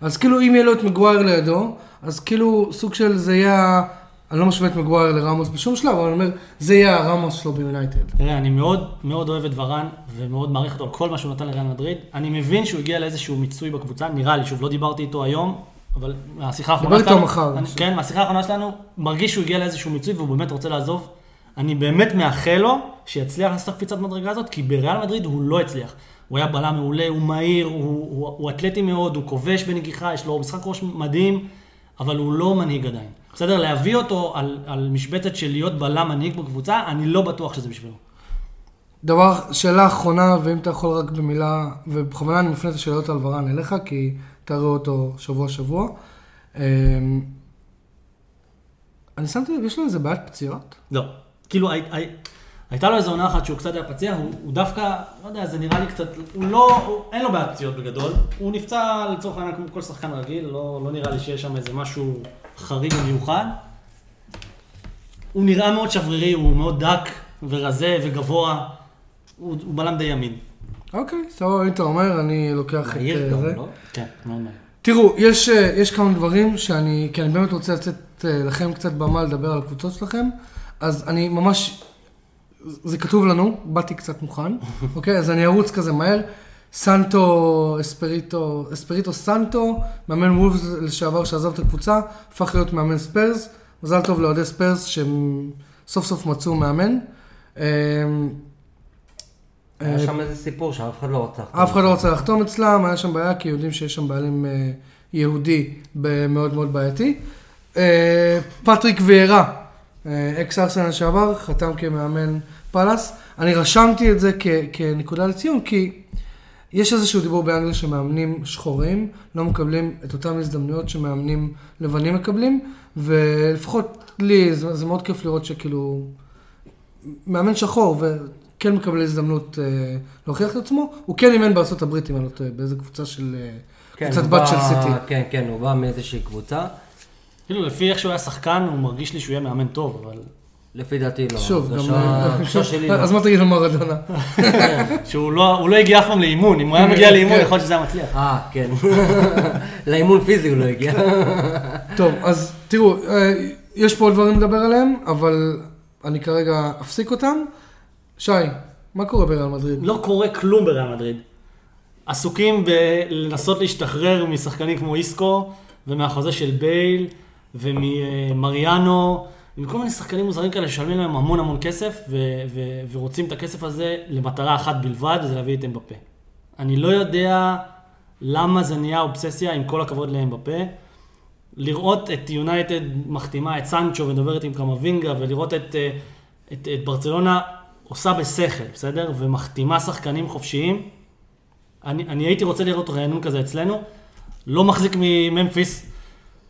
אז כאילו, אם יהיה לו את מגווייר לידו, אז כאילו, סוג של זה יהיה, אני לא משווה את מגווייר לרמוס בשום שלב, אבל אני אומר, זה יהיה הרמוס שלו ביונייטד. תראה, אני מאוד מאוד אוהב את ורן, ומאוד מעריך אותו על כל מה שהוא נתן לריאל מדריד. אני מבין שהוא הגיע לאיזשהו מיצוי בקבוצה, נראה לי, שוב, לא דיברתי איתו היום, אבל מהשיחה האחרונה דבר איתו מחר. אני, כן, מהשיחה האחרונה שלנו, מרגיש שהוא הגיע לאיזשהו מיצוי והוא באמת רוצה לעזוב. אני באמת מאחל לו שיצליח לעשות את הקפיצת מדרגה הזאת, כי בריאל מדריד הוא לא הצליח. הוא היה בלם מעולה, הוא מהיר, הוא, הוא, הוא אתלטי מאוד, הוא כובש בנגיחה, יש לו משחק ראש מדהים, אבל הוא לא מנהיג עדיין. בסדר, להביא אותו על, על משבצת של להיות בלם מנהיג בקבוצה, אני לא בטוח שזה בשבילו. דבר, שאלה אחרונה, ואם אתה יכול רק במילה, ובכוונה אני מפנה את השאלות על ורן אליך, כי אתה רואה אותו שבוע-שבוע. אמ, אני שמתי לב, יש לו איזה בעיית פציעות? לא. כאילו, הייתה לו איזו עונה אחת שהוא קצת היה פציע, הוא, הוא דווקא, לא יודע, זה נראה לי קצת, הוא לא, הוא, אין לו בעיית פציעות בגדול. הוא נפצע לצורך העניין כמו כל שחקן רגיל, לא, לא נראה לי שיש שם איזה משהו חריג ומיוחד. הוא נראה מאוד שברירי, הוא מאוד דק ורזה וגבוה. הוא, הוא בלם די ימין. אוקיי, סבבה, אם אתה אומר, אני לוקח את מהיר אה, גם, זה. לא? כן, מאוד מהיר. תראו, יש, אה, יש כמה דברים שאני, כי אני באמת רוצה לתת אה, לכם קצת במה לדבר על הקבוצות שלכם, אז אני ממש, זה כתוב לנו, באתי קצת מוכן, אוקיי? אז אני ארוץ כזה מהר. סנטו אספריטו, אספריטו סנטו, מאמן וולפס לשעבר שעזב את הקבוצה, הפך להיות מאמן ספרס. מזל טוב לאוהדי ספרס שהם סוף סוף מצאו מאמן. אה, היה שם איזה סיפור שאף אחד לא רוצה. לחתום. אף אחד לא רוצה לחתום אצלם, היה שם בעיה, כי יודעים שיש שם בעלים אה, יהודי מאוד מאוד בעייתי. אה, פטריק ויארה, אה, אקס ארסנל לשעבר, חתם כמאמן פאלאס. אני רשמתי את זה כ- כנקודה לציון, כי יש איזשהו דיבור באנגליה שמאמנים שחורים לא מקבלים את אותן הזדמנויות שמאמנים לבנים מקבלים, ולפחות לי זה, זה מאוד כיף לראות שכאילו מאמן שחור וכן מקבל הזדמנות אה, להוכיח את עצמו, הוא כן אימן בארצות הברית אם אני לא טועה, באיזה קבוצה של, אה, כן, קבוצת בת בא- של סיטי. כן, כן, הוא בא מאיזושהי קבוצה. כאילו, לפי איך שהוא היה שחקן, הוא מרגיש לי שהוא יהיה מאמן טוב, אבל... לפי דעתי לא. שוב, גם... שלי לא. אז מה תגיד על מרדונה? שהוא לא, לא הגיע אף פעם לאימון, אם הוא היה מגיע לאימון, כן. יכול להיות שזה היה מצליח. אה, כן. לאימון פיזי הוא לא הגיע. טוב, אז תראו, אה, יש פה עוד דברים לדבר עליהם, אבל אני כרגע אפסיק אותם. שי, מה קורה בריאל מדריד? לא קורה כלום בריאל מדריד. עסוקים בלנסות להשתחרר משחקנים כמו איסקו, ומהחוזה של בייל, וממריאנו, וכל מיני שחקנים מוזרים כאלה שמשלמים להם המון המון כסף, ו- ו- ורוצים את הכסף הזה למטרה אחת בלבד, זה להביא את אמבפה. אני לא יודע למה זה נהיה אובססיה, עם כל הכבוד לאמבפה. לראות את יונייטד מחתימה את סנצ'ו ומדברת עם קמבינגה, ולראות את, אה, את, את ברצלונה עושה בשכל, בסדר? ומחתימה שחקנים חופשיים. אני, אני הייתי רוצה לראות רענון כזה אצלנו. לא מחזיק מממפיס,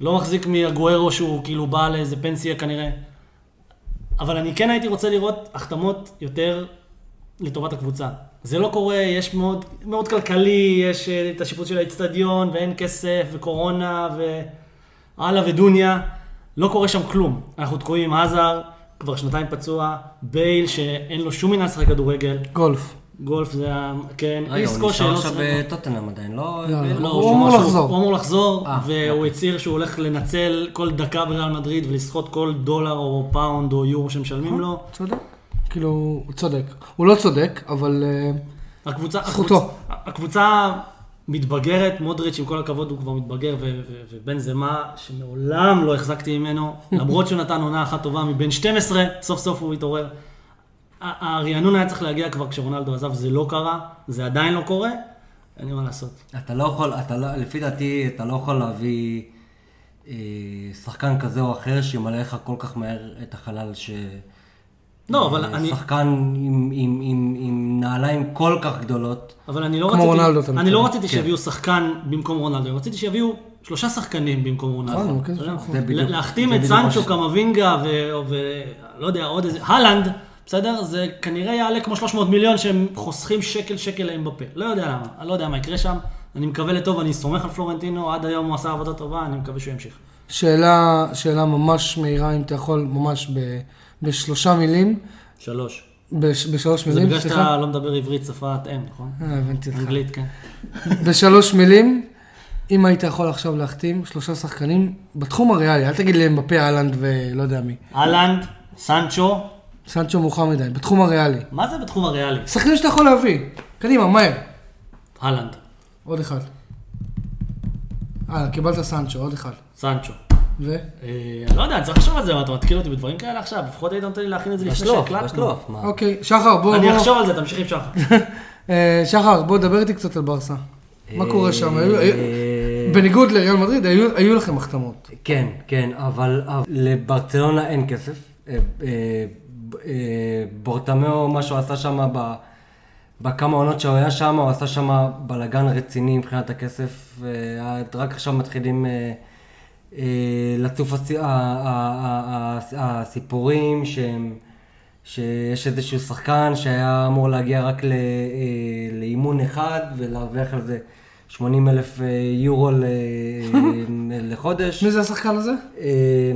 לא מחזיק מאגוארו שהוא כאילו בא לאיזה פנסיה כנראה. אבל אני כן הייתי רוצה לראות החתמות יותר לטובת הקבוצה. זה לא קורה, יש מאוד, מאוד כלכלי, יש אה, את השיפוץ של האיצטדיון, ואין כסף, וקורונה, והלאה ודוניה. לא קורה שם כלום. אנחנו תקועים עם הזאר, כבר שנתיים פצוע, בייל שאין לו שום עניין לשחק כדורגל, גולף. גולף זה ה... כן, רגע, הוא איסקו נשאר שלא... עכשיו בטוטנאם עדיין, לא? לא, לא, הוא אמור לחזור. שהוא אמור לחזור, אה, והוא אוקיי. הצהיר שהוא הולך לנצל כל דקה בריאל מדריד ולסחוט כל דולר או פאונד או יורו שמשלמים לו. צודק. כאילו, הוא צודק. הוא לא צודק, אבל... אה, הקבוצה, זכותו. הקבוצה, מתבגרת, מודריץ' עם כל הכבוד הוא כבר מתבגר, ובן זמה שמעולם לא החזקתי ממנו, למרות שהוא נתן עונה אחת טובה מבין 12, סוף סוף הוא התעורר. הרענון היה צריך להגיע כבר כשרונלדו עזב, זה לא קרה, זה עדיין לא קורה, אין לי מה לעשות. אתה לא יכול, אתה לא, לפי דעתי, אתה לא יכול להביא אה, שחקן כזה או אחר שימלא לך כל כך מהר את החלל ש... לא, אבל אה, אני- שחקן עם, עם, עם, עם נעליים כל כך גדולות. אבל אני לא כמו רציתי, רונלדו, אתה אני מתכוון. לא רציתי כן. שיביאו שחקן במקום רונלדו, רציתי שיביאו שלושה שחקנים במקום רונלדו. נכון, כן, אתה יודע? נכון. זה בדיוק- להחתים את סנצ'ו, ש- קמבינגה ולא יודע, עוד איזה, הלנד, בסדר? זה כנראה יעלה כמו 300 מיליון שהם חוסכים שקל שקל להם בפה. לא יודע למה, אני לא יודע מה יקרה שם. אני מקווה לטוב, אני סומך על פלורנטינו, עד היום הוא עשה עבודה טובה, אני מקווה שהוא ימשיך. שאלה, שאלה ממש מהירה, אם אתה יכול, ממש ב, בשלושה מילים, שלוש. בש, בשלוש זה מילים, בגלל סליחה. שאתה לא מדבר עברית שפת אם, נכון? אה, הבנתי אותך. אנגלית, כן. בשלוש מילים, אם היית יכול עכשיו להחתים שלושה שחקנים בתחום הריאלי, אל תגיד לי אמבפה, אהלנד ולא יודע מי. אהלנד, סנצ'ו, סנצ'ו מאוחר מדי, בתחום הריאלי. מה זה בתחום הריאלי? שחקנים שאתה יכול להביא, קדימה, מהר. אהלנד, עוד אחד. הלאה, קיבלת סנצ'ו, עוד אחד. סנצ'ו. ו? אה, אני לא יודע, אני צריך לחשוב על זה, מה, אתה מתקיל אותי בדברים כאלה עכשיו? לפחות היית נותן לי להכין את זה לפני שהקלטנו. בשלוף. אוקיי, שחר, בוא, אני בוא. אחשוב על זה, תמשיך עם שחר. אה, שחר, בוא דבר איתי קצת על ברסה. מה קורה שם? אה, בניגוד לריאל מדריד, היו היו לכם החתמות. כן, כן, אבל אבל לברצלונה אין כסף. אה, בורטמאו, מה שהוא עשה שם. בכמה עונות שהוא היה שם, הוא עשה שם בלאגן רציני מבחינת הכסף. רק עכשיו מתחילים אה, אה, לצוף הסיפורים שהם... שיש איזשהו שחקן שהיה אמור להגיע רק לאימון אחד ולהרוויח על זה 80 אלף אה, יורו ל- לחודש. מי זה השחקן הזה? אה,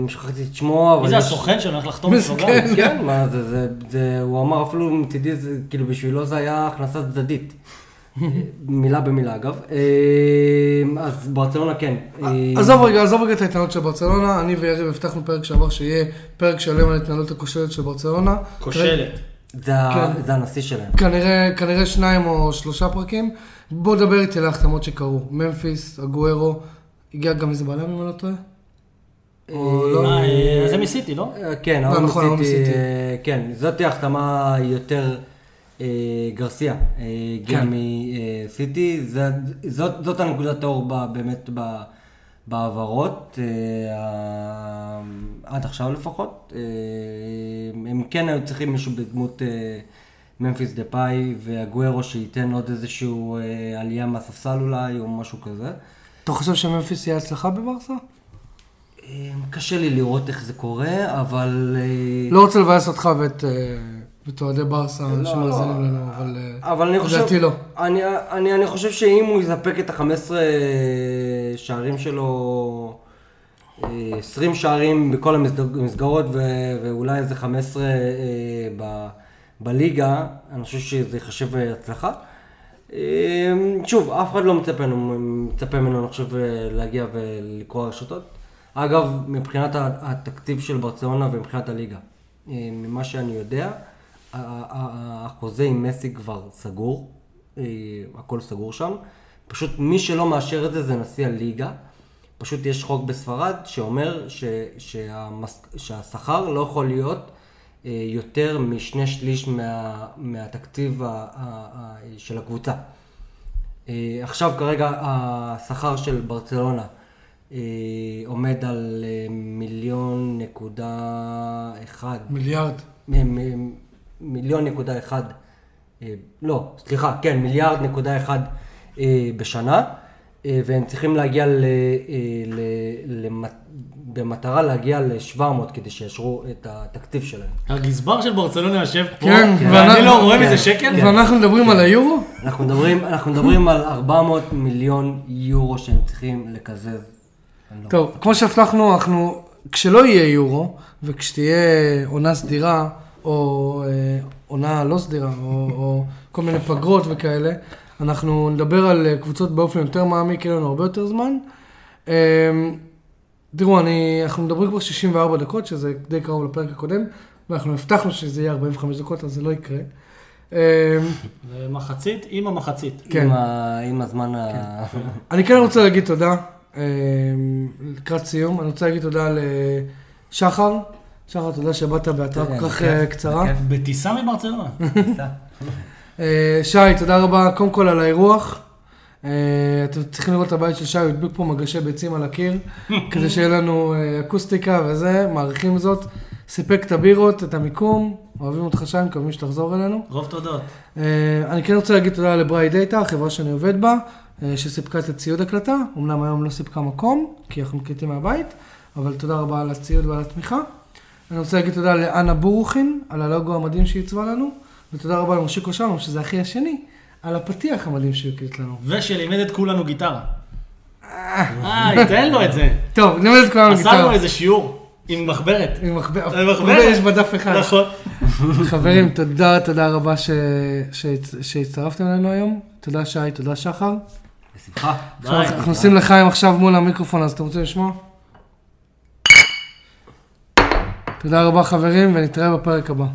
שכחתי את שמו, אבל... מי זה הסוכן שלו הולך לחתום זה, בסוגר? כן. מה זה, זה, זה, הוא אמר אפילו מצידי, כאילו בשבילו זה היה הכנסה צדדית. מילה במילה אגב. אה, אז ברצלונה כן. עזוב רגע, עזוב רגע את ההתנהלות של ברצלונה, אני ויריב הבטחנו פרק שעבר שיהיה פרק שלם על ההתנהלות הכושלת של ברצלונה. כושלת. זה, כן. זה הנשיא שלהם. כנראה, כנראה שניים או שלושה פרקים. בוא דבר איתי על ההחתמות שקרו. ממפיס, אגוארו, הגיע גם איזה בלם אם אני לא טועה? או לא? אה, אה, זה מסיטי, לא? אה, כן, לא, ההוא נכון, מסיטי, מסיטי. אה, כן, זאת החתמה יותר אה, גרסיה, אה, כן. מסיטי, זה- זאת זאת הנקודת האור באמת ב- בהעברות, אה, עד עכשיו לפחות. אה, הם כן היו צריכים מישהו בדמות אה, ממפיס דה פאי והגוארו שייתן עוד איזשהו עלייה מהספסל אולי, או משהו כזה. אתה חושב שממפיס יהיה הצלחה בברסה? קשה לי לראות איך זה קורה, אבל... לא רוצה לבאס אותך ואת ואת אוהדי ברסה לא, שמאזינים לא. לנו, אבל אבל אני חושב... לדעתי לא. אני, אני, אני חושב שאם הוא יספק את ה-15 שערים שלו, אה, 20 שערים בכל המסג- המסגרות ואולי איזה 15 אה, ב- בליגה, אני חושב שזה ייחשב הצלחה. אה, שוב, אף אחד לא מצפה, ממנו- מצפה ממנו, אני חושב, אה, להגיע ולקרוא רשתות. אגב, מבחינת התקציב של ברצלונה ומבחינת הליגה, אה, ממה שאני יודע, החוזה עם מסי כבר סגור, אה, הכל סגור שם. פשוט מי שלא מאשר את זה זה נשיא הליגה. פשוט יש חוק בספרד שאומר ש, שהמס, שהשכר לא יכול להיות אה, יותר משני שליש מה, מהתקציב ה, ה, ה, של הקבוצה. אה, עכשיו כרגע השכר של ברצלונה אה, עומד על מיליון נקודה אחד, מיליארד. מ- מ- מיליון נקודה אחד, לא, סליחה, כן, מיליארד נקודה אחד בשנה, אה, והם צריכים להגיע ל, אה, ל, למט, במטרה להגיע ל-700 כדי שיאשרו את התקציב שלהם. הגזבר של ברצלונה יושב פה, כן, ואני ואנחנו- לא רואה כן. מזה שקל? ואנחנו מדברים על היורו? אנחנו מדברים, אנחנו מדברים על 400 מיליון יורו שהם צריכים לקזז. לא- טוב, כמו שהבטחנו, אנחנו, כשלא יהיה יורו, וכשתהיה עונה סדירה, או אה, עונה לא סדירה, או, או כל מיני פגרות וכאלה, אנחנו נדבר על אה, קבוצות באופן יותר מעמיק, יהיה לנו הרבה יותר זמן. אה, תראו, אני, אנחנו מדברים כבר 64 דקות, שזה די קרוב לפרק הקודם, ואנחנו הבטחנו שזה יהיה 45 דקות, אז זה לא יקרה. זה מחצית עם המחצית. כן. עם, ה, עם הזמן ה... אני כן רוצה להגיד תודה, אה, לקראת סיום, אני רוצה להגיד תודה לשחר, שחר, תודה שבאת בהתראה כל כך אה, קצרה. בטיסה מברצלונה. אה, שי, תודה רבה קודם כל על האירוח. אה, אתם צריכים לראות את הבית של שי, הוא הדביק פה מגשי ביצים על הקיר, כדי שיהיה לנו אה, אקוסטיקה וזה, מעריכים זאת. סיפק את הבירות, את המיקום, אוהבים אותך שי, מקווים שתחזור אלינו. רוב תודות. אני כן רוצה להגיד תודה לבריי דאטה, החברה שאני עובד בה, שסיפקה את הציוד הקלטה. אמנם היום לא סיפקה מקום, כי אנחנו מקליטים מהבית, אבל תודה רבה על הציוד ועל התמיכה. אני רוצה להגיד תודה לאנה בורוכין, על הלוגו המדהים שהיא עיצבה לנו, ותודה רבה למושיקו שלום, שזה אחי השני, על הפתיח המדהים שהוא הקליט לנו. ושלימד את כולנו גיטרה. אה, ייתן לו את זה. טוב, נלמד את כולנו עשה גיטרה. לו איזה שיעור עם מחברת. עם מחברת, יש בדף אחד. נכון. חברים, תודה, תודה רבה שהצטרפתם אלינו היום. תודה שי, תודה שחר. בשמחה. אנחנו עושים לחיים עכשיו מול המיקרופון, אז אתם רוצים לשמוע? תודה רבה חברים, ונתראה בפרק הבא.